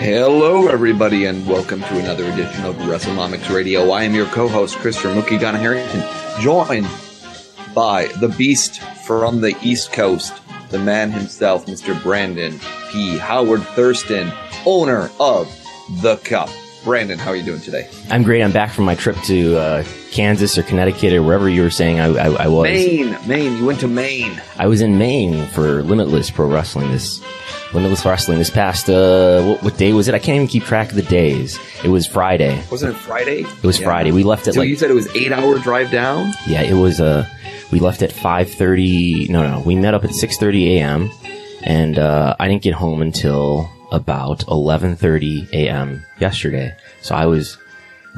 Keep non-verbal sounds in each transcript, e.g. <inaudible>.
Hello, everybody, and welcome to another edition of WrestleNomics Radio. I am your co-host, Christopher Mookie Donna Harrington, joined by the beast from the East Coast, the man himself, Mr. Brandon P. Howard Thurston, owner of The Cup. Brandon, how are you doing today? I'm great. I'm back from my trip to uh, Kansas or Connecticut or wherever you were saying I, I, I was. Maine, Maine. You went to Maine. I was in Maine for Limitless Pro Wrestling this Limitless Wrestling this past uh, what, what day was it? I can't even keep track of the days. It was Friday. Wasn't it Friday? It was Friday. We left at So like you said it was eight hour drive down. yeah, it was uh we left at 5:30. No, no, we met up at 6:30 a.m. and uh, I didn't get home until about 11:30 a.m. yesterday. So I was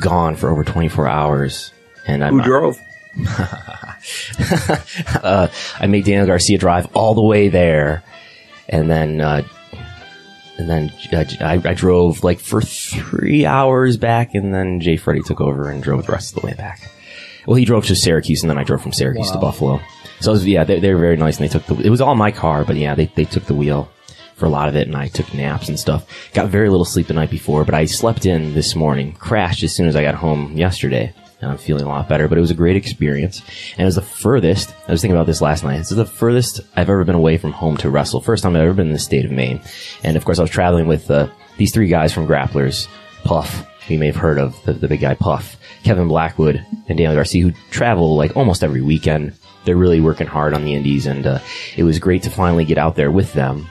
gone for over 24 hours. And I'm Who drove? <laughs> uh, I made Daniel Garcia drive all the way there, and then uh, and then uh, I, I drove like for three hours back, and then Jay Freddy took over and drove the rest of the way back. Well, he drove to Syracuse, and then I drove from Syracuse to Buffalo. So was, yeah, they, they were very nice, and they took the. It was all my car, but yeah, they they took the wheel for a lot of it, and I took naps and stuff. Got very little sleep the night before, but I slept in this morning. Crashed as soon as I got home yesterday. And I'm feeling a lot better, but it was a great experience. And it was the furthest, I was thinking about this last night. This is the furthest I've ever been away from home to wrestle. First time I've ever been in the state of Maine. And of course I was traveling with, uh, these three guys from Grapplers. Puff, who you may have heard of, the, the big guy Puff. Kevin Blackwood and Daniel Garcia, who travel like almost every weekend. They're really working hard on the indies and, uh, it was great to finally get out there with them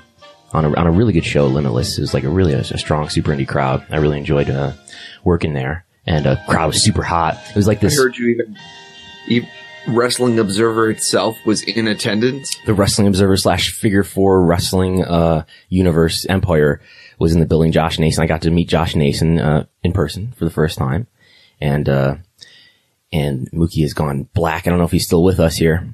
on a, on a really good show, Limitless. It was like a really a, a strong super indie crowd. I really enjoyed, uh, working there. And, uh, crowd was super hot. It was like this. I heard you even. You, Wrestling Observer itself was in attendance. the Wrestling Observer slash Figure Four Wrestling uh, Universe Empire was in the building. Josh Nason, I got to meet Josh Nason uh, in person for the first time, and uh, and Mookie has gone black. I don't know if he's still with us here.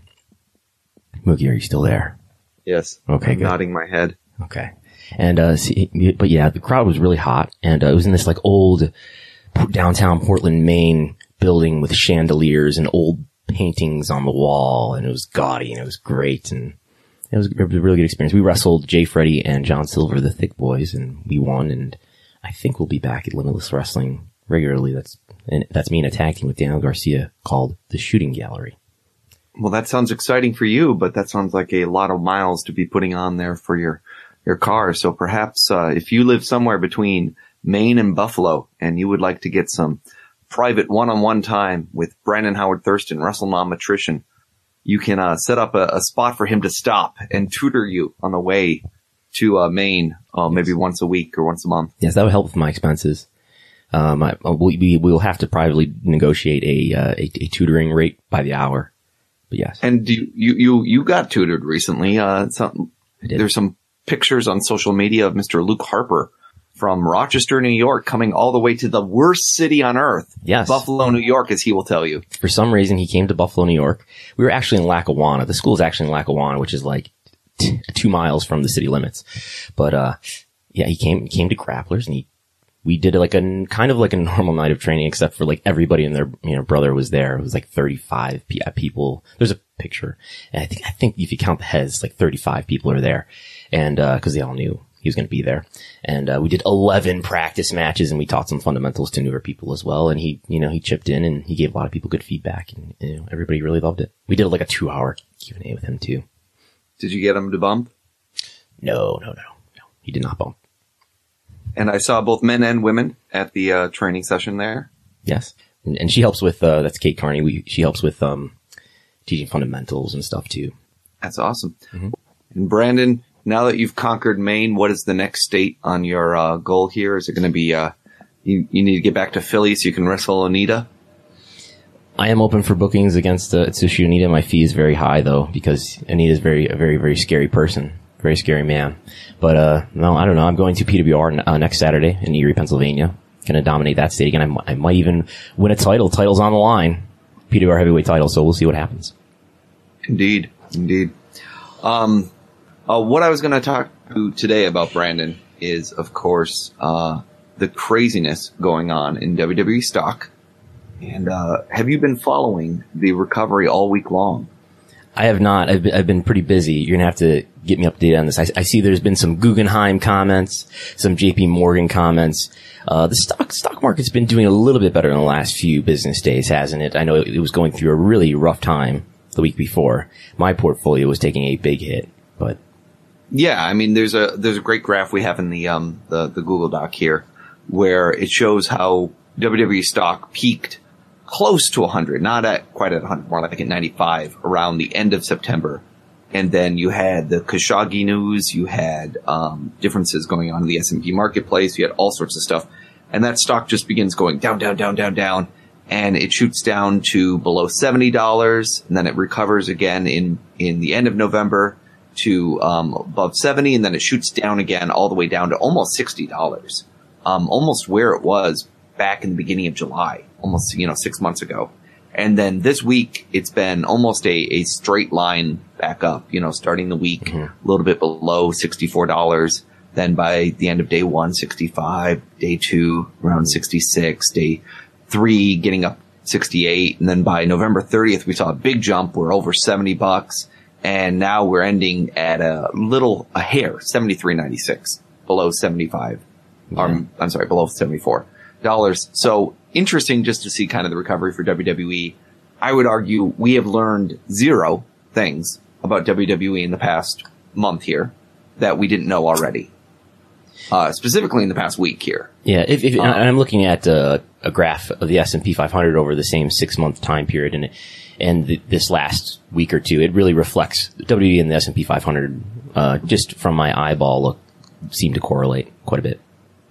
Mookie, are you still there? Yes. Okay, I'm good. nodding my head. Okay. And, uh, see, but yeah, the crowd was really hot and, uh, it was in this like old downtown Portland, Maine building with chandeliers and old paintings on the wall and it was gaudy and it was great and it was, a really good experience. We wrestled Jay Freddy and John Silver, the Thick Boys, and we won and I think we'll be back at Limitless Wrestling regularly. That's, and that's me in a tag team with Daniel Garcia called the Shooting Gallery. Well, that sounds exciting for you, but that sounds like a lot of miles to be putting on there for your your car. So perhaps uh, if you live somewhere between Maine and Buffalo, and you would like to get some private one-on-one time with Brandon Howard Thurston, Russell WrestleNometrician, you can uh, set up a, a spot for him to stop and tutor you on the way to uh, Maine, uh, maybe once a week or once a month. Yes, that would help with my expenses. Um, I, we, we will have to privately negotiate a, uh, a, a tutoring rate by the hour. But yes, And do you you you, you got tutored recently? Uh, some, there's some pictures on social media of Mr. Luke Harper from Rochester, New York, coming all the way to the worst city on earth, Yes. Buffalo, New York, as he will tell you. for some reason he came to Buffalo, New York. We were actually in Lackawanna. The school is actually in Lackawanna, which is like t- two miles from the city limits. But, uh, yeah, he came, came to Grapplers and he, we did like a, kind of like a <laughs> normal night of training, except for like everybody and their, you know, brother was there. It was like 35 pe- uh, people. There's a picture. And I think, I think if you count the heads, like 35 people are there. And, uh, cause they all knew he was going to be there. And, uh, we did 11 practice matches and we taught some fundamentals to newer people as well. And he, you know, he chipped in and he gave a lot of people good feedback and, you know, everybody really loved it. We did like a two hour Q and A with him too. Did you get him to bump? No, no, no, no. He did not bump. And I saw both men and women at the uh, training session there. Yes, and, and she helps with uh, that's Kate Carney. We she helps with um, teaching fundamentals and stuff too. That's awesome. And Brandon, now that you've conquered Maine, what is the next state on your uh, goal here? Is it going to be uh, you? You need to get back to Philly so you can wrestle Onita. I am open for bookings against uh, Atsushi Onita. My fee is very high though because Onita is very a very very scary person, very scary man. But uh, no, I don't know. I'm going to PWR uh, next Saturday in Erie, Pennsylvania. To dominate that state again. I, might even win a title. Title's on the line. PWR heavyweight title. So we'll see what happens. Indeed, indeed. Um, uh, what I was going to talk to today about Brandon is, of course, uh, the craziness going on in WWE stock. And uh, have you been following the recovery all week long? I have not. I've been, I've been pretty busy. You're gonna have to get me up to date on this. I, I see there's been some Guggenheim comments, some JP Morgan comments. Uh, the stock, stock market's been doing a little bit better in the last few business days, hasn't it? I know it, it was going through a really rough time the week before. My portfolio was taking a big hit, but Yeah, I mean, there's a there's a great graph we have in the um the the Google Doc here, where it shows how WWE stock peaked close to 100, not at quite at 100, more like at 95 around the end of September, and then you had the Khashoggi news, you had um, differences going on in the S and P marketplace, you had all sorts of stuff, and that stock just begins going down, down, down, down, down, and it shoots down to below seventy dollars, and then it recovers again in in the end of November to um, above 70 and then it shoots down again all the way down to almost $60 um, almost where it was back in the beginning of july almost you know six months ago. And then this week it's been almost a, a straight line back up you know starting the week a little bit below $64 then by the end of day one 65 day two around 66 day three getting up 68 and then by november 30th we saw a big jump. We're over 70 bucks and now we're ending at a little a hair 73.96 below 75 um, i'm sorry below 74 dollars. So interesting just to see kind of the recovery for wwe i would argue we have learned zero things about wwe in the past month here that we didn't know already. Uh, specifically in the past week here. Yeah, if, if and I'm looking at uh, a graph of the S&P 500 over the same six month time period and and th- this last week or two, it really reflects WWE and the S&P 500 uh, just from my eyeball look seem to correlate quite a bit.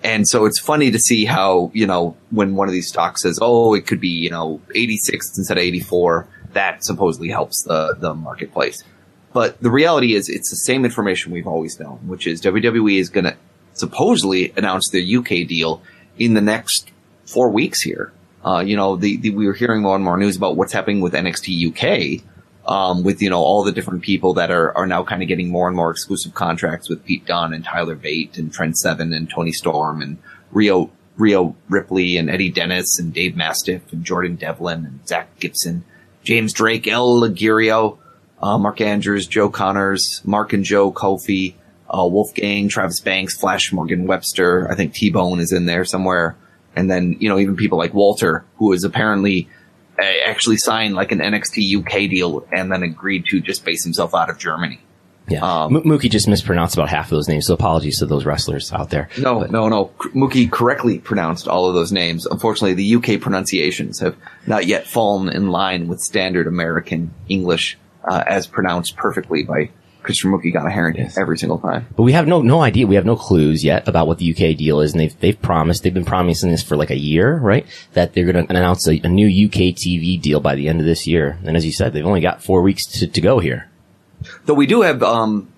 And so it's funny to see how, you know, when one of these stocks says, oh, it could be, you know, 86 instead of 84, that supposedly helps the, the marketplace. But the reality is it's the same information we've always known, which is WWE is going to supposedly announce their UK deal in the next four weeks here. Uh, you know, the, the, we were hearing more and more news about what's happening with NXT UK, um, with, you know, all the different people that are, are now kind of getting more and more exclusive contracts with Pete Dunne and Tyler Bate and Trent Seven and Toni Storm and Rio, Rio Ripley and Eddie Dennis and Dave Mastiff and Jordan Devlin and Zach Gibson, James Drake, El Ligirio, uh, Mark Andrews, Joe Conners, Mark and Joe Coffey, uh, Wolfgang, Travis Banks, Flash Morgan Webster. I think T-Bone is in there somewhere. And then, you know, even people like Walter, who is apparently actually signed like an NXT UK deal and then agreed to just base himself out of Germany. Yeah, Um, Mookie just mispronounced about half of those names, so apologies to those wrestlers out there. No, But- no, no. Mookie correctly pronounced all of those names. Unfortunately, the UK pronunciations have not yet fallen in line with standard American English uh, as pronounced perfectly by Christopher Mookie Ghana Harrington Yes. every single time. But we have no no idea. We have no clues yet about what the UK deal is, and they've they've promised they've been promising this for like a year, right? That they're going to announce a, a new UK TV deal by the end of this year. And as you said, they've only got four weeks to, to go here. Though we do have, um,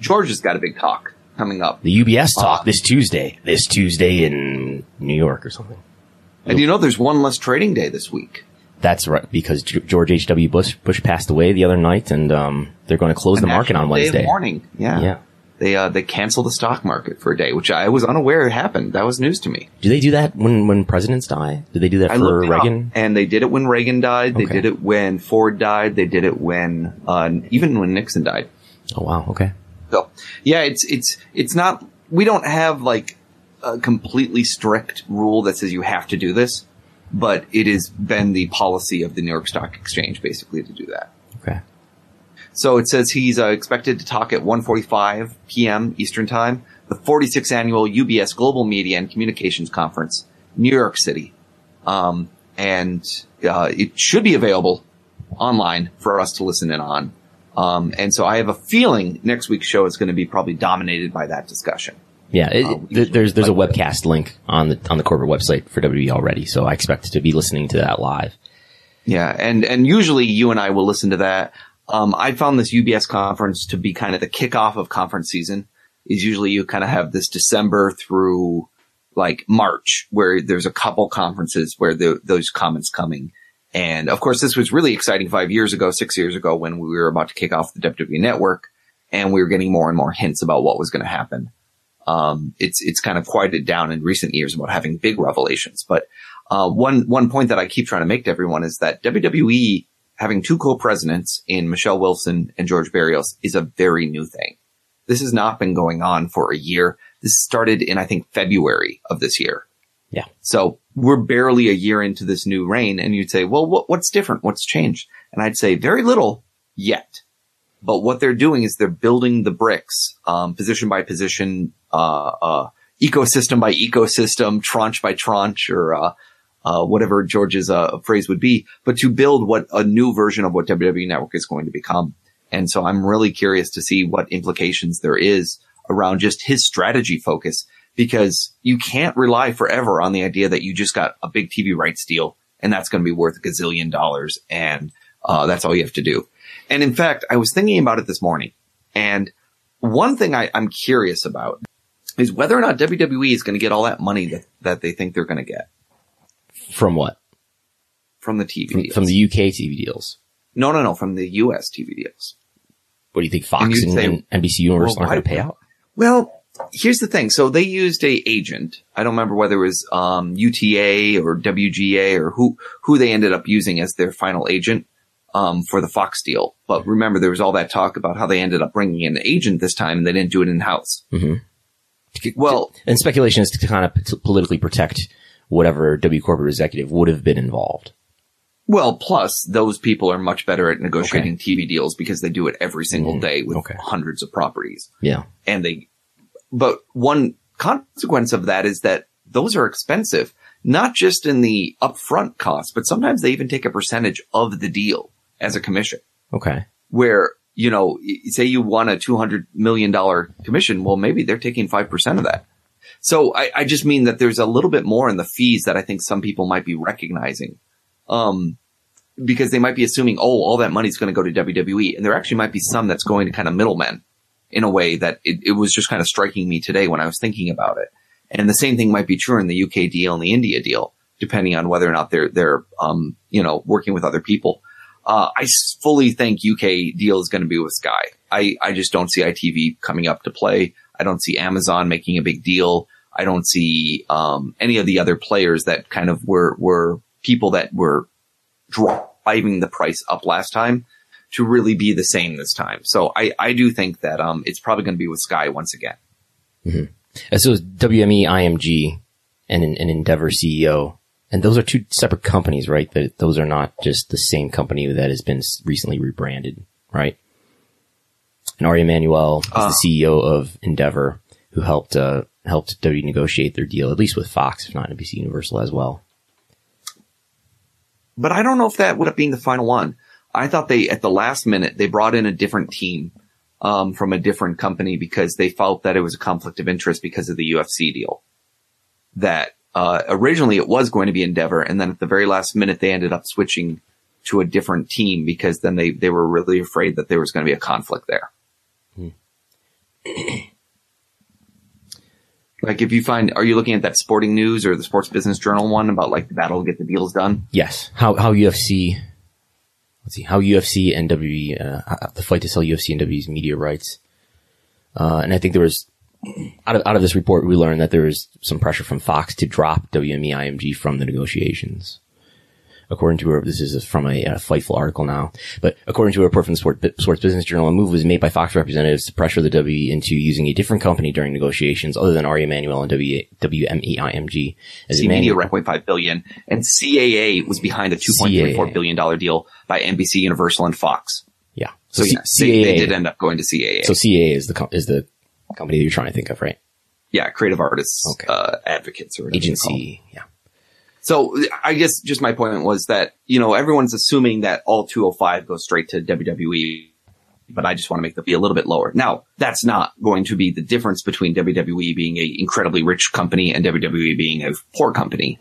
George has got a big talk coming up. The UBS talk Ah. this Tuesday, this Tuesday in New York or something. And you know, there's one less trading day this week. That's right, because George H. W. Bush Bush passed away the other night, and um, they're going to close the market on National Day of Wednesday. Mourning. Yeah. Yeah. They, uh, they canceled the stock market for a day, which I was unaware it happened. That was news to me. Do they do that when when presidents die? Do they do that I for Reagan? and they did it when Reagan died. They Okay. did it when Ford died. They did it when, uh, even when Nixon died. Oh wow, okay. So, yeah, it's it's it's not. We don't have like a completely strict rule that says you have to do this, but it has been the policy of the New York Stock Exchange basically to do that. Okay. So it says he's uh, expected to talk at 1:45 p.m. Eastern Time, the 46th annual UBS Global Media and Communications Conference, New York City, um, and uh, it should be available online for us to listen in on. Um, and so I have a feeling next week's show is going to be probably dominated by that discussion. Yeah, it, Uh, th- there's there's a webcast link on the on the corporate website for WWE already, so I expect to be listening to that live. Yeah, and and usually you and I will listen to that. Um, I found this UBS conference to be kind of the kickoff of conference season. Is usually you kind of have this December through like March where there's a couple conferences where the, those comments coming. And of course, this was really exciting five years ago, six years ago when we were about to kick off the WWE network and we were getting more and more hints about what was going to happen. Um, it's, it's kind of quieted down in recent years about having big revelations. But, uh, one, one point that I keep trying to make to everyone is that WWE having two co-presidents in Michelle Wilson and George Barrios is a very new thing. This has not been going on for a year. This started in, I think, February of this year. Yeah. So we're barely a year into this new reign and you'd say, well, what, what's different? What's changed? And I'd say very little yet. But what they're doing is they're building the bricks, um, position by position, ecosystem by ecosystem, tranche by tranche, or, uh, uh, whatever George's, uh, phrase would be, but to build what a new version of what WWE Network is going to become. And so I'm really curious to see what implications there is around just his strategy focus because you can't rely forever on the idea that you just got a big TV rights deal and that's going to be worth a gazillion dollars and uh, that's all you have to do. And in fact, I was thinking about it this morning and one thing I, I'm curious about is whether or not WWE is going to get all that money that, that they think they're going to get From what? from the TV From, deals. from the UK TV deals. no, no, no, from the US TV deals. What do you think? Fox And and, and NBC Universal well, aren't going to pay out? Well, here's the thing. So they used a agent. I don't remember whether it was um, UTA or WGA or who who they ended up using as their final agent um, for the Fox deal. But remember, there was all that talk about how they ended up bringing in an agent this time, and they didn't do it in house. Well, And speculation is to kind of politically protect whatever W corporate executive would have been involved. well, plus those people are much better at negotiating TV deals because they do it every single mm-hmm. day with Okay. hundreds of properties. Yeah. and they, but one consequence of that is that those are expensive, not just in the upfront cost, but sometimes they even take a percentage of the deal as a commission Okay. where, you know, say you won a $200 million commission. Well, maybe they're taking 5% of that. So I, I just mean that there's a little bit more in the fees that I think some people might be recognizing. Um, because they might be assuming, oh, all that money's going to go to WWE. And there actually might be some that's going to kind of middlemen in a way that it, it was just kind of striking me today when I was thinking about it. And the same thing might be true in the UK deal and the India deal, depending on whether or not they're, they're, um, you know, working with other people. Uh, I fully think UK deal is going to be with Sky. I, I just don't see ITV coming up to play. I don't see Amazon making a big deal. I don't see, um, any of the other players that kind of were, were people that were driving the price up last time to really be the same this time. So I, I do think that, um, it's probably going to be with Sky once again. Uh, So WME IMG and an, an Endeavor CEO. And those are two separate companies, right? That those are not just the same company that has been recently rebranded, right? And Ari Emanuel is Uh. the CEO of Endeavor, who helped uh, helped W negotiate their deal, at least with Fox, if not NBC Universal as well. but I don't know if that would up being the final one. I thought they, at the last minute, they brought in a different team, um, from a different company because they felt that it was a conflict of interest because of the UFC deal. That, uh, originally it was going to be Endeavor and then at the very last minute they ended up switching to a different team because then they, they were really afraid that there was going to be a conflict there. Like if you find, are you looking at that sporting news or the sports business journal one about like the battle to get the deals done? Yes. How how UFC let's see, how UFC and WWE uh, the fight to sell UFC and WWE's media rights. Uh, and I think there was out of out of this report we learned that there was some pressure from Fox to drop WME IMG from the negotiations. According to a, this is from a, uh Fightful article now, but according to a report from the Sport, Sports Business Journal, a move was made by Fox representatives to pressure the WWE into using a different company during negotiations other than Ari Emanuel and w, WME IMG. As C Media Emanuel- 1.5 billion, and CAA was behind a 2.34 CAA. billion dollar deal by NBC Universal and Fox. Yeah. So, C- yeah, they, they CAA. did end up going to CAA. So CAA is the is the company that you're trying to think of, right? yeah, creative artists, Okay. uh, advocates or whatever they're called. Agency. Yeah. So I guess just my point was that, you know, everyone's assuming that all 205 goes straight to WWE, but I just want to make the fee a little bit lower. Now, that's not going to be the difference between WWE being a incredibly rich company and WWE being a poor company,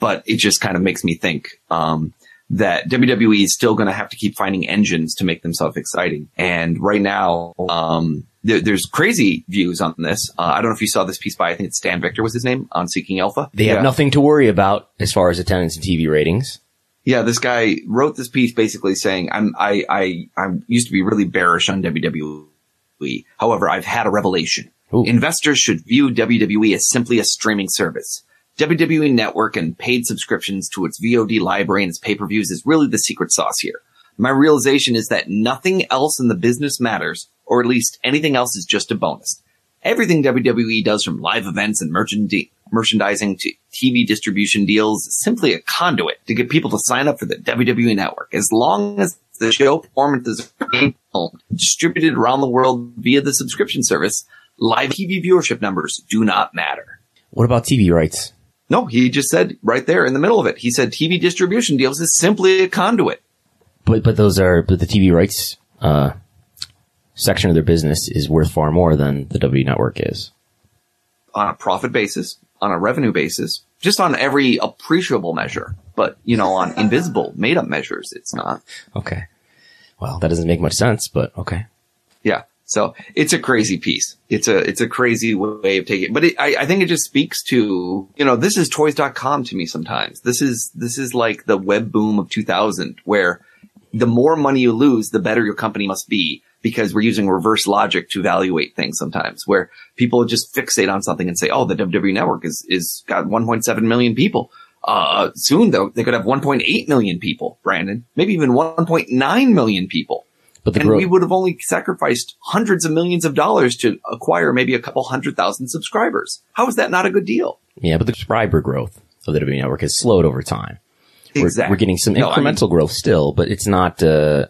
but it just kind of makes me think, um, that WWE is still going to have to keep finding engines to make themselves exciting. And right now, um, there, there's crazy views on this. Uh, I don't know if you saw this piece by, I think it's Stan Victor was his name on Seeking Alpha. They have nothing to worry about as far as attendance and TV ratings. Yeah, this guy wrote this piece basically saying, "I'm I I I used to be really bearish on WWE. However, I've had a revelation. Ooh. Investors should view WWE as simply a streaming service. WWE Network and paid subscriptions to its VOD library and its pay-per-views is really the secret sauce here. My realization is that nothing else in the business matters, or at least anything else is just a bonus. Everything WWE does from live events and merchandi- merchandising to TV distribution deals is simply a conduit to get people to sign up for the WWE network. As long as the show performances are distributed around the world via the subscription service, live TV viewership numbers do not matter. What about TV rights? No, he just said right there in the middle of it. He said TV distribution deals is simply a conduit. But but those are but the TV rights uh, section of their business is worth far more than the W network is. on a profit basis, on a revenue basis, just on every appreciable measure. But, you know, on invisible, <laughs> made up measures, it's not. Okay. Well, that doesn't make much sense, but okay. Yeah. So it's a crazy piece. It's a, it's a crazy way of taking it. But it, I, I think it just speaks to, you know, this is toys.com to me sometimes. This is, this is like the web boom of 2000 where the more money you lose, the better your company must be because we're using reverse logic to evaluate things sometimes where people just fixate on something and say, Oh, the WWE network is, is got 1.7 million people. Uh, soon though, they could have 1.8 million people, Brandon, maybe even 1.9 million people But the and growth, we would have only sacrificed hundreds of millions of dollars to acquire maybe a couple hundred thousand subscribers. How is that not a good deal? yeah, but the subscriber growth of the WWE network has slowed over time. We're, we're getting some No, I mean- incremental growth still, but it's not. Uh,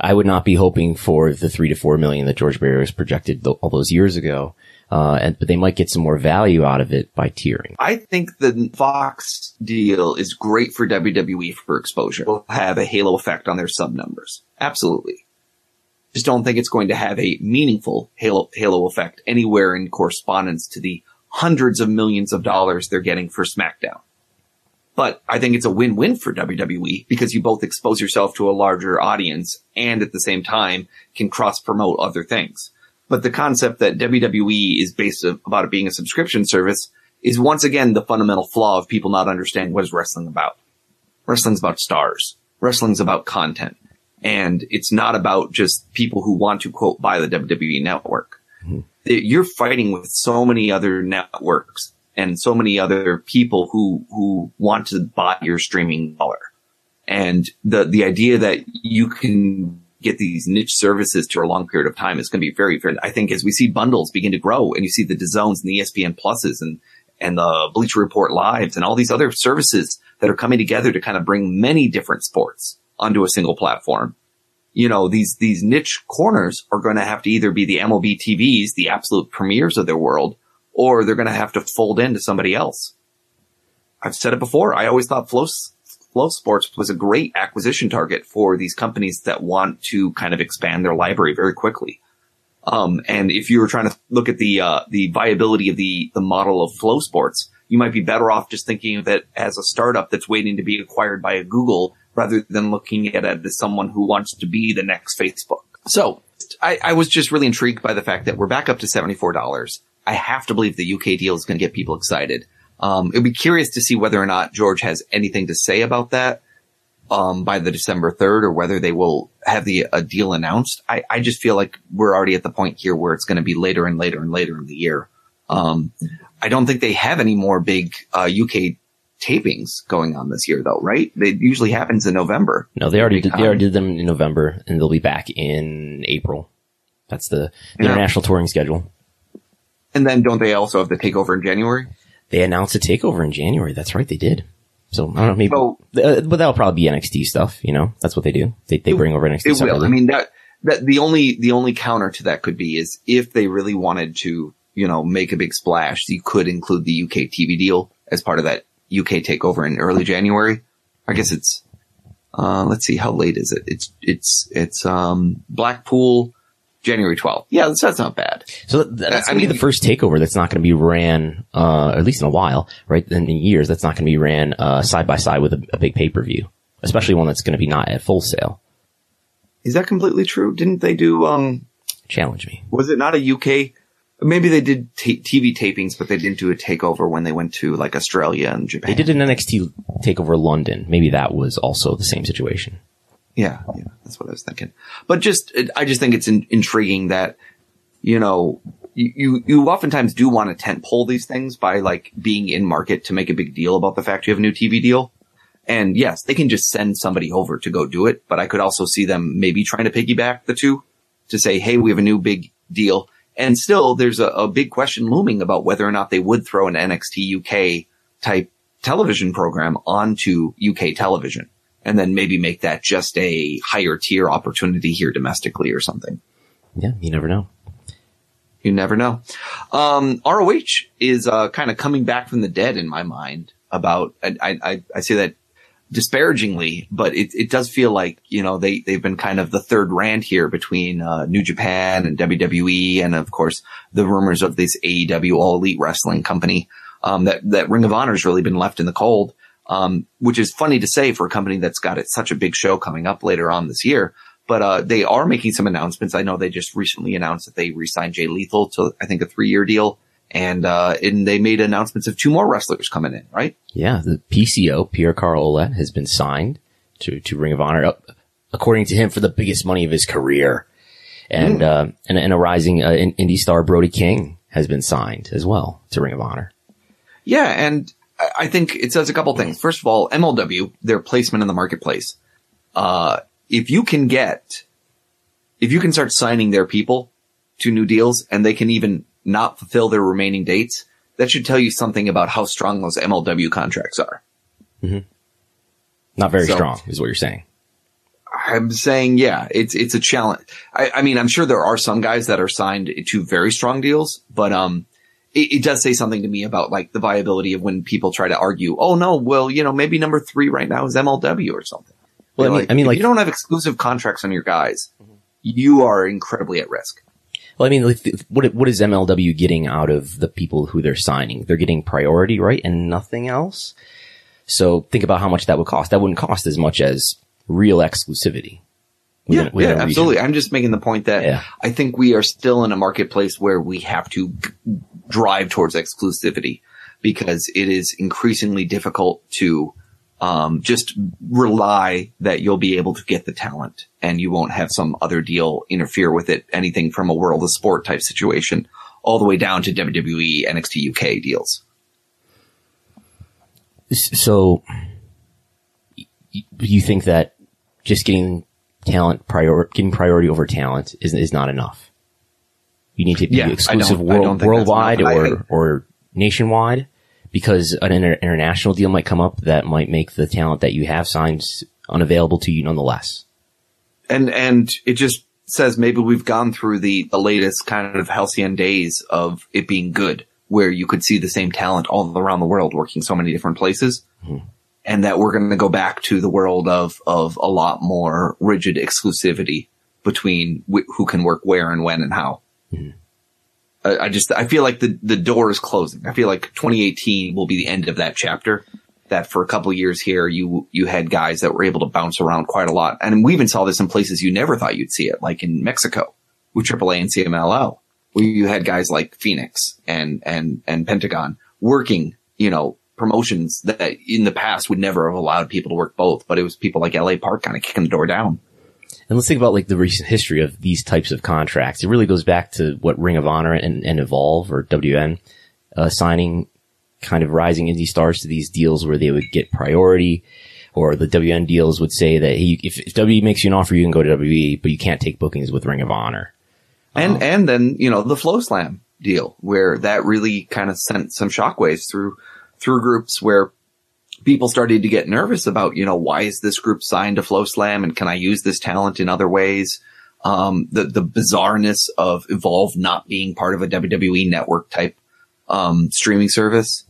I would not be hoping for the three to four million that George Barrios projected all those years ago. Uh, and, but they might get some more value out of it by tiering. I think the Fox deal is great for WWE for exposure. Will have a halo effect on their sub numbers. Absolutely. Just don't think it's going to have a meaningful halo, halo effect anywhere in correspondence to the hundreds of millions of dollars they're getting for SmackDown. But I think it's a win-win for WWE because you both expose yourself to a larger audience and at the same time can cross promote other things. But the concept that WWE is based about it being a subscription service is once again the fundamental flaw of people not understanding what is wrestling about. Wrestling's about stars. Wrestling's about content. And it's not about just people who want to quote buy the WWE network. Mm-hmm. You're fighting with so many other networks and so many other people who, who want to buy your streaming dollar. And the, the idea that you can get these niche services to a long period of time is going to be very, very, I think as we see bundles begin to grow and you see the DAZNs and the ESPN pluses and, and the Bleacher Report lives and all these other services that are coming together to kind of bring many different sports onto a single platform. You know, these, these niche corners are going to have to either be the MLB TVs, the absolute premieres of their world, or they're going to have to fold into somebody else. I've said it before. I always thought Flow, FloSports was a great acquisition target for these companies that want to kind of expand their library very quickly. Um, and if you were trying to look at the, uh, the viability of the, the model of FloSports, you might be better off just thinking of it as a startup that's waiting to be acquired by a Google rather than looking at it as someone who wants to be the next Facebook. So I, I was just really intrigued by the fact that we're back up to $74. I have to believe the UK deal is going to get people excited. Um, it'd be curious to see whether or not George has anything to say about that um, by the December 3rd or whether they will have the a deal announced. I, I just feel like we're already at the point here where it's going to be later and later and later in the year. Um, I don't think they have any more big uh, UK tapings going on this year though, right? It usually happens in November. No, they already did, they already did them in November, and they'll be back in April. That's the, the Yeah. international touring schedule. And then don't they also have the takeover in January? They announced a takeover in January. That's right, they did. So I don't know, maybe, So- uh, but that'll probably be NXT stuff. You know, that's what they do. They they bring over NXT It stuff. will. I mean, that, that the only the only counter to that could be is if they really wanted to, you know, make a big splash, you could include the UK TV deal as part of that UK takeover in early January. I guess it's uh, let's see how late is it? It's it's it's um Blackpool January 12th. Yeah, that's, that's not bad. So that's I going to be mean- the first takeover that's not going to be ran, uh, at least in a while, right? In, in years, that's not going to be ran, uh, side by side with a, a big pay-per-view, especially one that's going to be not at full sale. Is that completely true? Didn't they do um Challenge me. was it not a UK Maybe they did t- TV tapings, but they didn't do a takeover when they went to like Australia and Japan. They did an NXT takeover London. Maybe that was also the same situation. Yeah, yeah, that's what I was thinking. But just, I just think it's in, intriguing that, you know, you, you, oftentimes do want to tent pole these things by like being in market to make a big deal about the fact you have a new TV deal. And yes, they can just send somebody over to go do it, but I could also see them maybe trying to piggyback the two to say, Hey, we have a new big deal. And still there's a, a big question looming about whether or not they would throw an NXT UK type television program onto UK television and then maybe make that just a higher tier opportunity here domestically or something. Yeah, you never know. You never know. Um, ROH is uh, kind of coming back from the dead in my mind about, I, I, I say that disparagingly, but it, it does feel like, you know, they, they've been kind of the third rand here between, uh, New Japan and WWE. And of course, the rumors of this AEW All Elite Wrestling company, um, that, that Ring of Honor has really been left in the cold. Um, which is funny to say for a company that's got it such a big show coming up later on this year. But, uh, they are making some announcements. I know they just recently announced that they re-signed Jay Lethal to, I think, a three year deal. And, uh, and they made announcements of two more wrestlers coming in, right? Yeah, the PCO, Pierre Carl Ouellet has been signed to, to Ring of Honor, up, according to him, for the biggest money of his career. And, uh, and, and a rising uh, indie star Brody King has been signed as well to Ring of Honor. Yeah, and I think it says a couple things. First of all, MLW, their placement in the marketplace. Uh, if you can get, if you can start signing their people to new deals and they can even not fulfill their remaining dates, that should tell you something about how strong those MLW contracts are. Not very So- strong, is what you're saying. I'm saying, yeah, it's, it's a challenge. I, I mean, I'm sure there are some guys that are signed to very strong deals, but, um, it, it does say something to me about like the viability of when people try to argue, oh no, well, you know, maybe number three right now is MLW or something. Well, I You're mean- I mean, if like- you don't have exclusive contracts on your guys, mm-hmm. you are incredibly at risk. Well, I mean, like, what what is MLW getting out of the people who they're signing? They're getting priority, right, and nothing else. So think about how much that would cost. That wouldn't cost as much as real exclusivity. Within- Yeah, yeah, region. absolutely. I'm just making the point that Yeah. I think we are still in a marketplace where we have to g- drive towards exclusivity because it is increasingly difficult to um, just rely that you'll be able to get the talent and you won't have some other deal interfere with it. Anything from a world of sport type situation all the way down to WWE, NXT UK deals. So you think that just getting talent prior getting priority over talent is is not enough? You need to be Yeah, exclusive don't- I don't world, worldwide. I- or or nationwide because an inter- international deal might come up that might make the talent that you have signed unavailable to you nonetheless. and and it just says maybe we've gone through the the latest kind of halcyon days of it being good where you could see the same talent all around the world working so many different places mm-hmm. And that we're going to go back to the world of of a lot more rigid exclusivity between wh- who can work where and when and how mm-hmm. I, I just I feel like the the door is closing. I feel like 2018 will be the end of that chapter. That for a couple of years here, you you had guys that were able to bounce around quite a lot, and we even saw this in places you never thought you'd see it, like in Mexico with AAA and CMLL, where you had guys like Fenix and and and Pentagon working, you know, promotions that in the past would never have allowed people to work both, but it was people like LA Park kind of kicking the door down. And let's think about like the recent history of these types of contracts. It really goes back to what Ring of Honor and, and Evolve or WN uh, signing kind of rising indie stars to these deals where they would get priority, or the WN deals would say that hey, if, if WWE makes you an offer, you can go to WWE, but you can't take bookings with Ring of Honor. And and then you know the FloSlam deal where that really kind of sent some shockwaves through through groups where people started to get nervous about you know why is this group signed to FloSlam and can I use this talent in other ways? um, the the bizarreness of Evolve not being part of a WWE network type um, streaming service.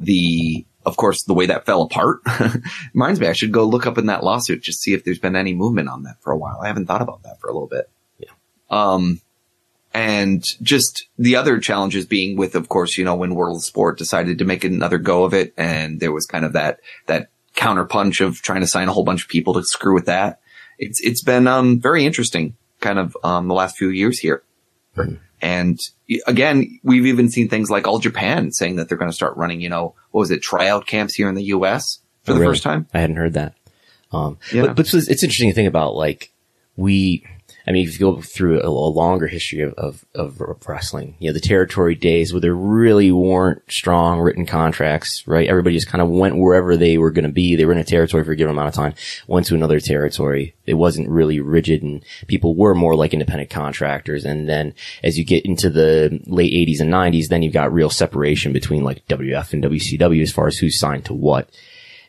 The of course the way that fell apart <laughs> reminds me I should go look up in that lawsuit just see if there's been any movement on that for a while. I haven't thought about that for a little bit. Yeah. Um, and just the other challenges being with, of course, you know, when World of Sport decided to make another go of it, and there was kind of that that counter punch of trying to sign a whole bunch of people to screw with that. It's it's been um, very interesting, kind of um, the last few years here. And again, we've even seen things like All Japan saying that they're going to start running, you know, what was it, tryout camps here in the U.S. for the Really? first time. I hadn't heard that. Um, Yeah. but, but it's, it's interesting to think about like we, I mean, if you go through a, a longer history of, of, of wrestling, you know, the territory days where there really weren't strong written contracts, right? Everybody just kind of went wherever they were going to be. They were in a territory for a given amount of time, went to another territory. It wasn't really rigid and people were more like independent contractors. And then as you get into the late eighties and nineties, then you've got real separation between like WF and WCW as far as who's signed to what.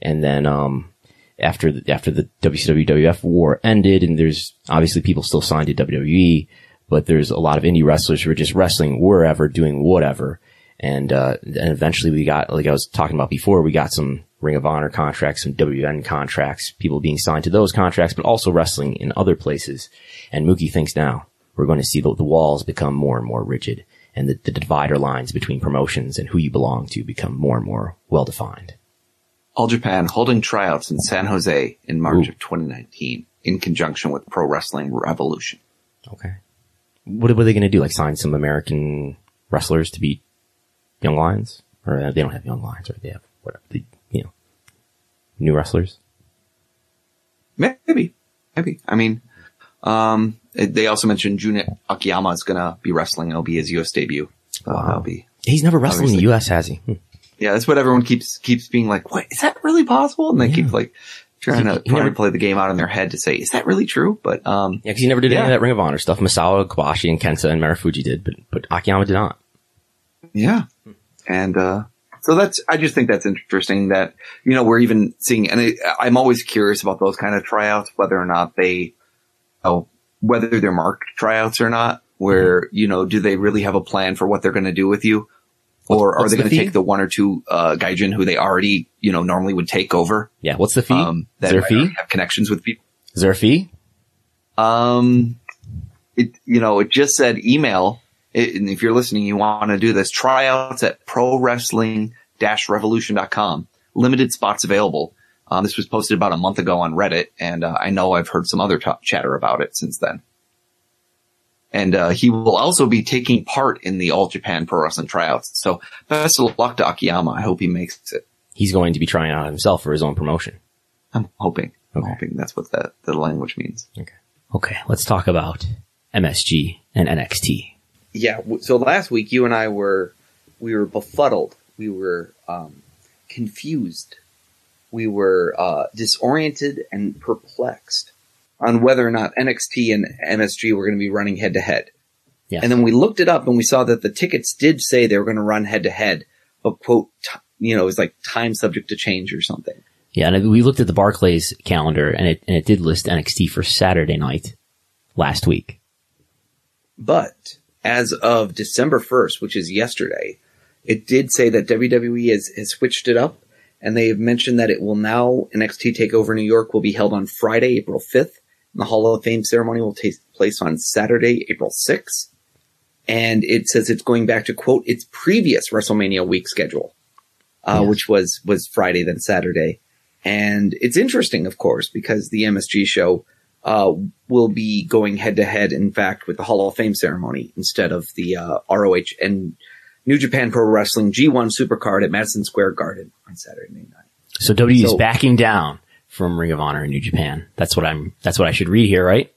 And then, um, after the, after the WCW WF war ended, and there's obviously people still signed to WWE, but there's a lot of indie wrestlers who are just wrestling wherever, doing whatever. And, uh, and eventually we got, like I was talking about before, we got some Ring of Honor contracts, some WN contracts, people being signed to those contracts, but also wrestling in other places. And Mookie thinks now we're going to see the, the walls become more and more rigid and the, the divider lines between promotions and who you belong to become more and more well defined. All Japan holding tryouts in San Jose in March Ooh. of 2019 in conjunction with Pro Wrestling Revolution. Okay. What, what are they going to do? Like sign some American wrestlers to be young lions? Or uh, they don't have young lions, right? They have whatever, the, you know, new wrestlers. Maybe, maybe. I mean, um, they also mentioned Jun Akiyama is going to be wrestling. It'll be his U.S. debut. So Wow. that'll be, He's never wrestled in the U.S., has he? Hmm. Yeah, that's what everyone keeps, keeps being like, what, is that really possible? And they keep like trying to, trying to play the game out in their head to say, is that really true? But, um, Yeah, because he never did any of that Ring of Honor stuff. Misawa, Kobashi, and Kenta and Marufuji did, but, but Akiyama did not. Yeah. And, uh, so that's, I just think that's interesting that, you know, we're even seeing, and I, I'm always curious about those kind of tryouts, whether or not they, oh, whether they're marked tryouts or not, where, you know, do they really have a plan for what they're going to do with you? Or are what's they the going to take the one or two, uh, gaijin who they already, you know, normally would take over? Yeah, what's the fee? Um, Is that there a fee? have connections with people. Is there a fee? Um, it, you know, it just said email. It, and if you're listening, you want to do this tryouts at pro wrestling revolution.com. Limited spots available. Um, this was posted about a month ago on Reddit and, uh, I know I've heard some other t- chatter about it since then. And, uh, he will also be taking part in the All Japan Pro Wrestling tryouts. So best of luck to Akiyama. I hope he makes it. He's going to be trying out himself for his own promotion. I'm hoping. I'm Okay. hoping that's what that, the language means. Okay. Okay, let's talk about MSG and NXT. yeah. So last week, you and I were we were befuddled. We were um, confused. We were uh, disoriented and perplexed on whether or not NXT and MSG were going to be running head to head. And then we looked it up and we saw that the tickets did say they were going to run head to head, but quote, t- you know, it was like time subject to change or something. Yeah, and we looked at the Barclays calendar, and it and it did list NXT for Saturday night last week. But as of December 1st, which is yesterday, it did say that WWE has, has switched it up and they have mentioned that it will now, NXT TakeOver New York will be held on Friday, April 5th. The Hall of Fame ceremony will take place on Saturday, April 6th. And it says it's going back to quote its previous WrestleMania week schedule, uh, Yes. which was, was Friday, then Saturday. And it's interesting, of course, because the MSG show, uh, will be going head to head, in fact, with the Hall of Fame ceremony instead of the uh, ROH and New Japan Pro Wrestling G1 Supercard at Madison Square Garden on Saturday night. So WWE is So- backing down from Ring of Honor and New Japan. That's what I'm. That's what I should read here, right?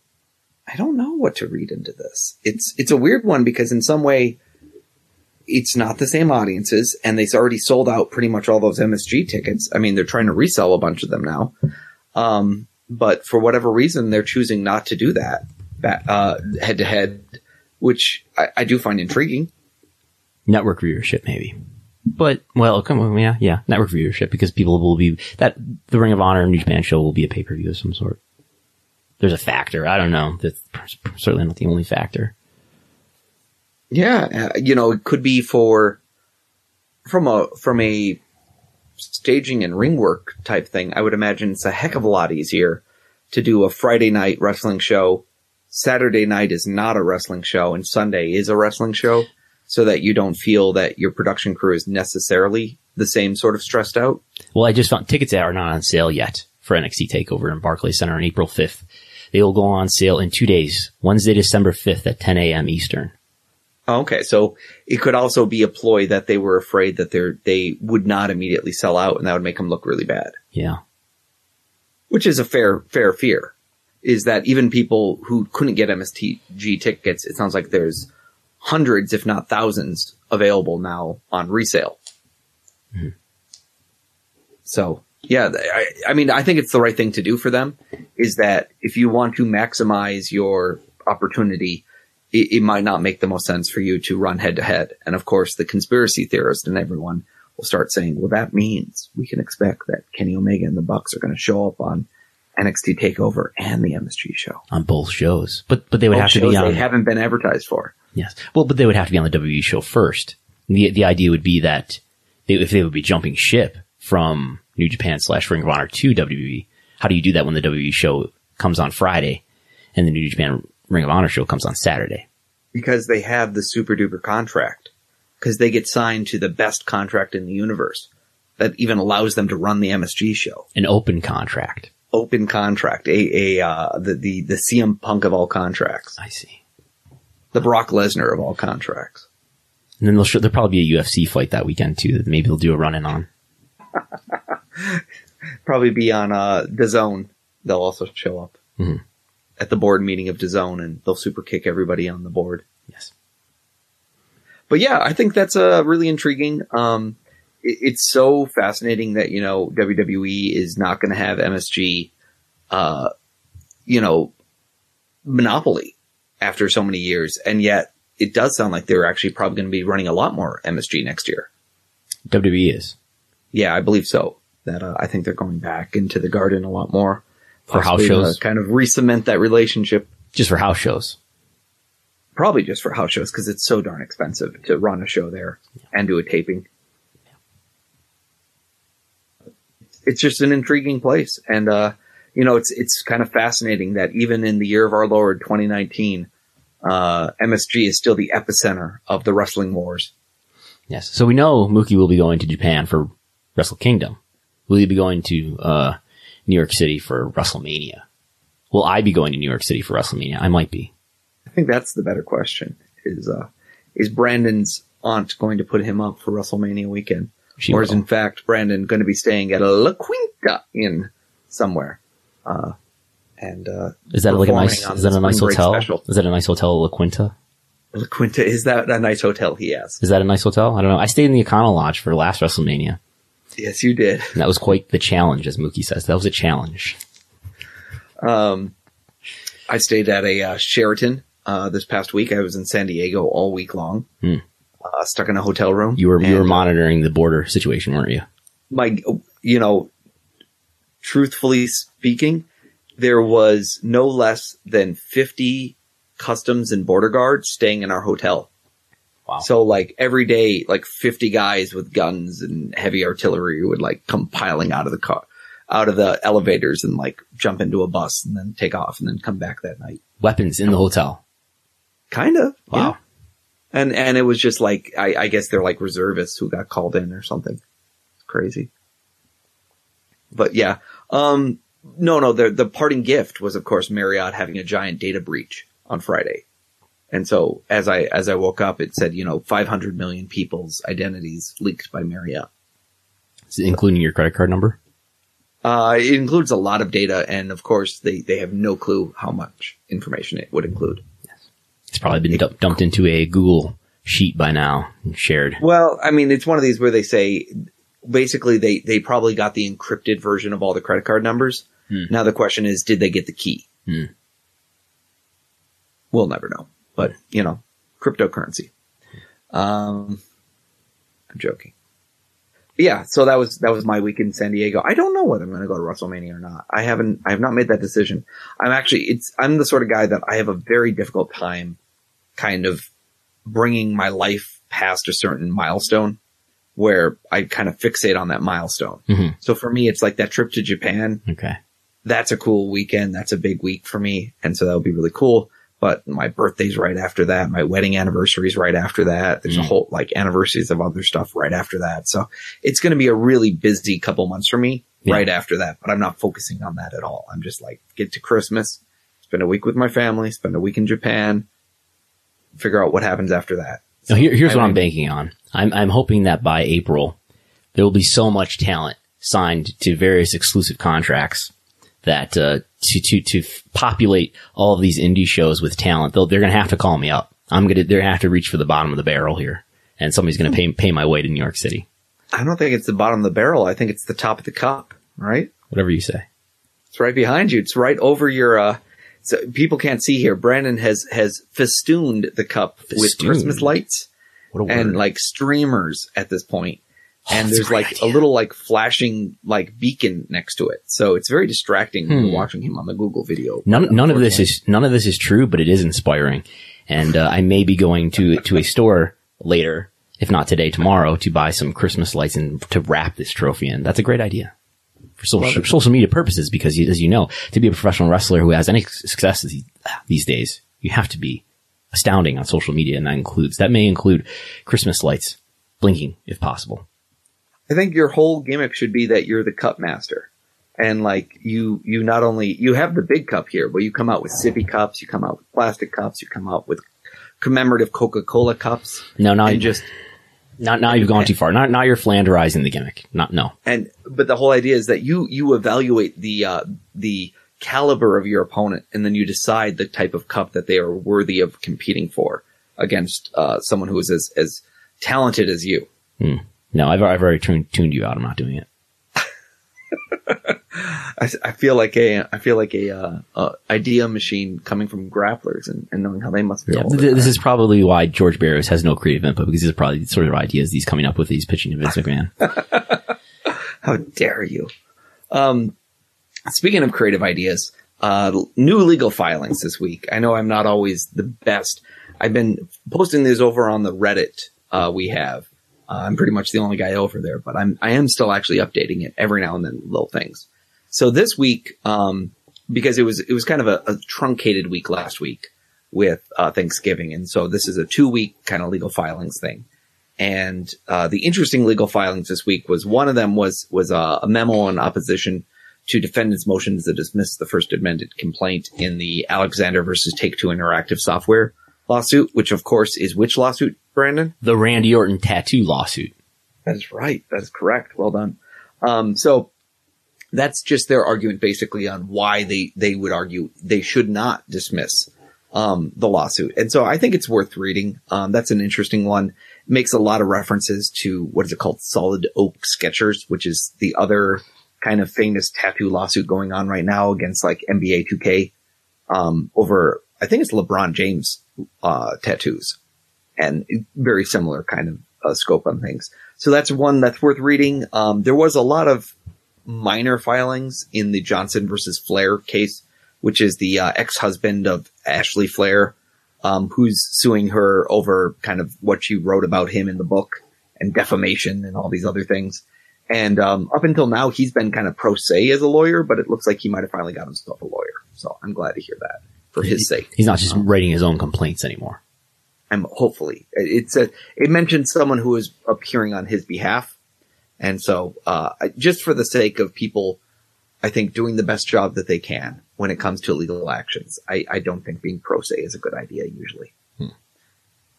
I don't know what to read into this. It's it's a weird one because in some way, it's not the same audiences, and they've already sold out pretty much all those MSG tickets. I mean, they're trying to resell a bunch of them now, um, but for whatever reason, they're choosing not to do that head to head, which I, I do find intriguing. Network viewership, maybe. But well, come on, yeah, yeah, network viewership because people will be that the Ring of Honor New Japan show will be a pay per view of some sort. there's a factor. I don't know. That's certainly not the only factor. Yeah, uh, you know, it could be for from a from a staging and ring work type thing. I would imagine it's a heck of a lot easier to do a Friday night wrestling show. Saturday night is not a wrestling show, and Sunday is a wrestling show, so that you don't feel that your production crew is necessarily the same sort of stressed out. Well, I just found tickets are not on sale yet for NXT Takeover in Barclays Center on April 5th. They will go on sale in two days, Wednesday, December 5th at 10 a.m. Eastern. Oh, okay, so it could also be a ploy that they were afraid that they they would not immediately sell out, and that would make them look really bad. Yeah. Which is a fair fair fear. Is that even people who couldn't get MSG tickets, it sounds like there's hundreds, if not thousands, available now on resale. Mm-hmm. So yeah, I, I mean, I think it's the right thing to do for them. Is that if you want to maximize your opportunity, it, it might not make the most sense for you to run head to head. And of course, the conspiracy theorist and everyone will start saying, well, that means we can expect that Kenny Omega and the Bucks are going to show up on NXT Takeover and the MSG show on both shows. But but they would Both have to be on. They haven't been advertised for. Yes. Well, but they would have to be on the WWE show first. The the idea would be that they, if they would be jumping ship from New Japan slash Ring of Honor to WWE, how do you do that when the WWE show comes on Friday and the New Japan Ring of Honor show comes on Saturday? because they have the super duper contract because they get signed to the best contract in the universe that even allows them to run the MSG show. An open contract. Open contract, a a uh, the the the CM Punk of all contracts, I see. The Brock Lesnar of all contracts. And then they'll sh- there'll probably be a UFC fight that weekend too that maybe they'll do a run in on. <laughs> Probably be on uh DAZN. They'll also show up Mhm. at the board meeting of DAZN and they'll super kick everybody on the board. Yes. but yeah, I think that's uh, really intriguing. Um, it, it's so fascinating that you know WWE is not going to have MSG, uh, you know, monopoly after so many years, and yet it does sound like they're actually probably going to be running a lot more MSG next year. WWE is. Yeah, I believe so. That uh, I think they're going back into the garden a lot more For house to shows? kind of re-cement that relationship. Just for house shows. Probably just for house shows because it's so darn expensive to run a show there and do a taping. It's just an intriguing place, and uh, you know, it's it's kind of fascinating that even in the year of our Lord 2019, uh, MSG is still the epicenter of the wrestling wars. Yes. So we know Mookie will be going to Japan for Wrestle Kingdom. Will he be going to uh, New York City for WrestleMania? Will I be going to New York City for WrestleMania? I might be. I think that's the better question: is uh, is Brandon's aunt going to put him up for WrestleMania weekend, She or is in fact Brandon going to be staying at a La Quinta Inn somewhere? Uh, and uh, Is that like a nice? Is that a nice hotel? special. Is that a nice hotel, La Quinta? La Quinta is that a nice hotel he has? Is that a nice hotel? I don't know. I stayed in the Econo Lodge for last WrestleMania, Yes, you did. and that was quite the challenge, as Mookie says. That was a challenge. Um, I stayed at a uh, Sheraton uh, this past week. I was in San Diego all week long, Hmm. uh, stuck in a hotel room. You were you were uh, monitoring the border situation, weren't you? my, you know, truthfully speaking, there was no less than 50 customs and border guards staying in our hotel. Wow. So like every day, like 50 guys with guns and heavy artillery would like come piling out of the car, out of the elevators and like jump into a bus and then take off and then come back that night. Weapons in the hotel. Kind of. Wow. Yeah. And, and it was just like, I, I guess they're like reservists who got called in or something. It's crazy. But yeah. Um, no, no, the, the parting gift was of course Marriott having a giant data breach on Friday. And so as I, as I woke up, it said, you know, 500 million people's identities leaked by Marriott. including your credit card number. Uh, it includes a lot of data and of course they, they have no clue how much information it would include. It's probably been dump- dumped into a Google sheet by now and shared. Well, I mean, it's one of these where they say basically they, they probably got the encrypted version of all the credit card numbers. Hmm. Now the question is, did they get the key? Hmm. We'll never know, but you know, cryptocurrency. Um, I'm joking. yeah, so that was that was my week in San Diego. I don't know whether I'm going to go to WrestleMania or not. I haven't I have not made that decision. I'm actually it's I'm the sort of guy that I have a very difficult time kind of bringing my life past a certain milestone where I kind of fixate on that milestone. Mhm. So for me it's like that trip to Japan. Okay. That's a cool weekend. That's a big week for me and so that would be really cool. But my birthday's right after that. My wedding anniversary's right after that. There's a Mm. whole like anniversaries of other stuff right after that. So it's going to be a really busy couple months for me Yeah. right after that, but I'm not focusing on that at all. I'm just like get to Christmas, spend a week with my family, spend a week in Japan, figure out what happens after that. Now, here, here's I what I'm banking on. I'm, I'm hoping that by April, there will be so much talent signed to various exclusive contracts that uh, to to to populate all of these indie shows with talent, they'll, they're going to have to call me up. I'm gonna they're gonna have to reach for the bottom of the barrel here, and somebody's going to pay pay my way to New York City. I don't think it's the bottom of the barrel. I think it's the top of the cup, right? Whatever you say. It's right behind you. It's right over your, uh, so people can't see here. Brandon has, has festooned the cup with Christmas lights. What a word. and like streamers at this point. And that's a there's like idea. a little like flashing like beacon next to it. So it's very distracting when Hmm. you're watching him on the Google video. None, none of this is none of this is true, but it is inspiring, and uh, I may be going to to a store later, if not today, tomorrow, to buy some Christmas lights and to wrap this trophy in. That's a great idea for social social media purposes, because as you know, to be a professional wrestler who has any success these days, you have to be astounding on social media, and that includes that may include Christmas lights blinking if possible. I think your whole gimmick should be that you're the cup master. And like you, you not only, you have the big cup here, but you come out with sippy cups, you come out with plastic cups, you come out with commemorative Coca-Cola cups. No, now you just, not now you've gone too far. Not now you're flanderizing the gimmick. Not no. and, but the whole idea is that you, you evaluate the, uh, the caliber of your opponent and then you decide the type of cup that they are worthy of competing for against, uh, someone who is as, as talented as you. No, I've I've already tuned tuned you out. I'm not doing it. <laughs> I, I feel like a I feel like a uh, uh, idea machine coming from grapplers and, and knowing how they must feel. Yeah, th- this is probably why George Barrios has no creative input because these are probably the sort of ideas he's coming up with. He's pitching to Vince <laughs> McMahon. how dare you? Um, speaking of creative ideas, uh, new legal filings this week. I know I'm not always the best. I've been posting these over on the Reddit uh, we have. Uh, I'm pretty much the only guy over there, but I'm I am still actually updating it every now and then, little things. So this week, um, because it was it was kind of a, a truncated week last week with uh, Thanksgiving, and so this is a two week kind of legal filings thing. And uh, the interesting legal filings this week was one of them was was uh, a memo in opposition to defendants' motions to dismiss the first amended complaint in the Alexander versus Take Two Interactive Software lawsuit, which of course is which lawsuit, Brandon? the Randy Orton tattoo lawsuit. That is right. That is correct. Well done. Um, so that's just their argument basically on why they, they would argue they should not dismiss, um, the lawsuit. And so I think it's worth reading. Um, that's an interesting one. Makes a lot of references to what is it called? Solid Oak Sketches, which is the other kind of famous tattoo lawsuit going on right now against like NBA 2K, um, over, I think it's LeBron James, uh, tattoos and very similar kind of uh, scope on things. So that's one that's worth reading. Um, there was a lot of minor filings in the Johnson versus Flair case, which is the uh, ex-husband of Ashley Flair, um, who's suing her over kind of what she wrote about him in the book and defamation and all these other things. And um, up until now, he's been kind of pro se as a lawyer, but it looks like he might have finally got himself a lawyer. So I'm glad to hear that for his sake. He's not just writing his own complaints anymore. I'm hopefully it's a it mentioned someone who is appearing on his behalf, and so uh, just for the sake of people, I think doing the best job that they can when it comes to legal actions. I, I don't think being pro se is a good idea usually.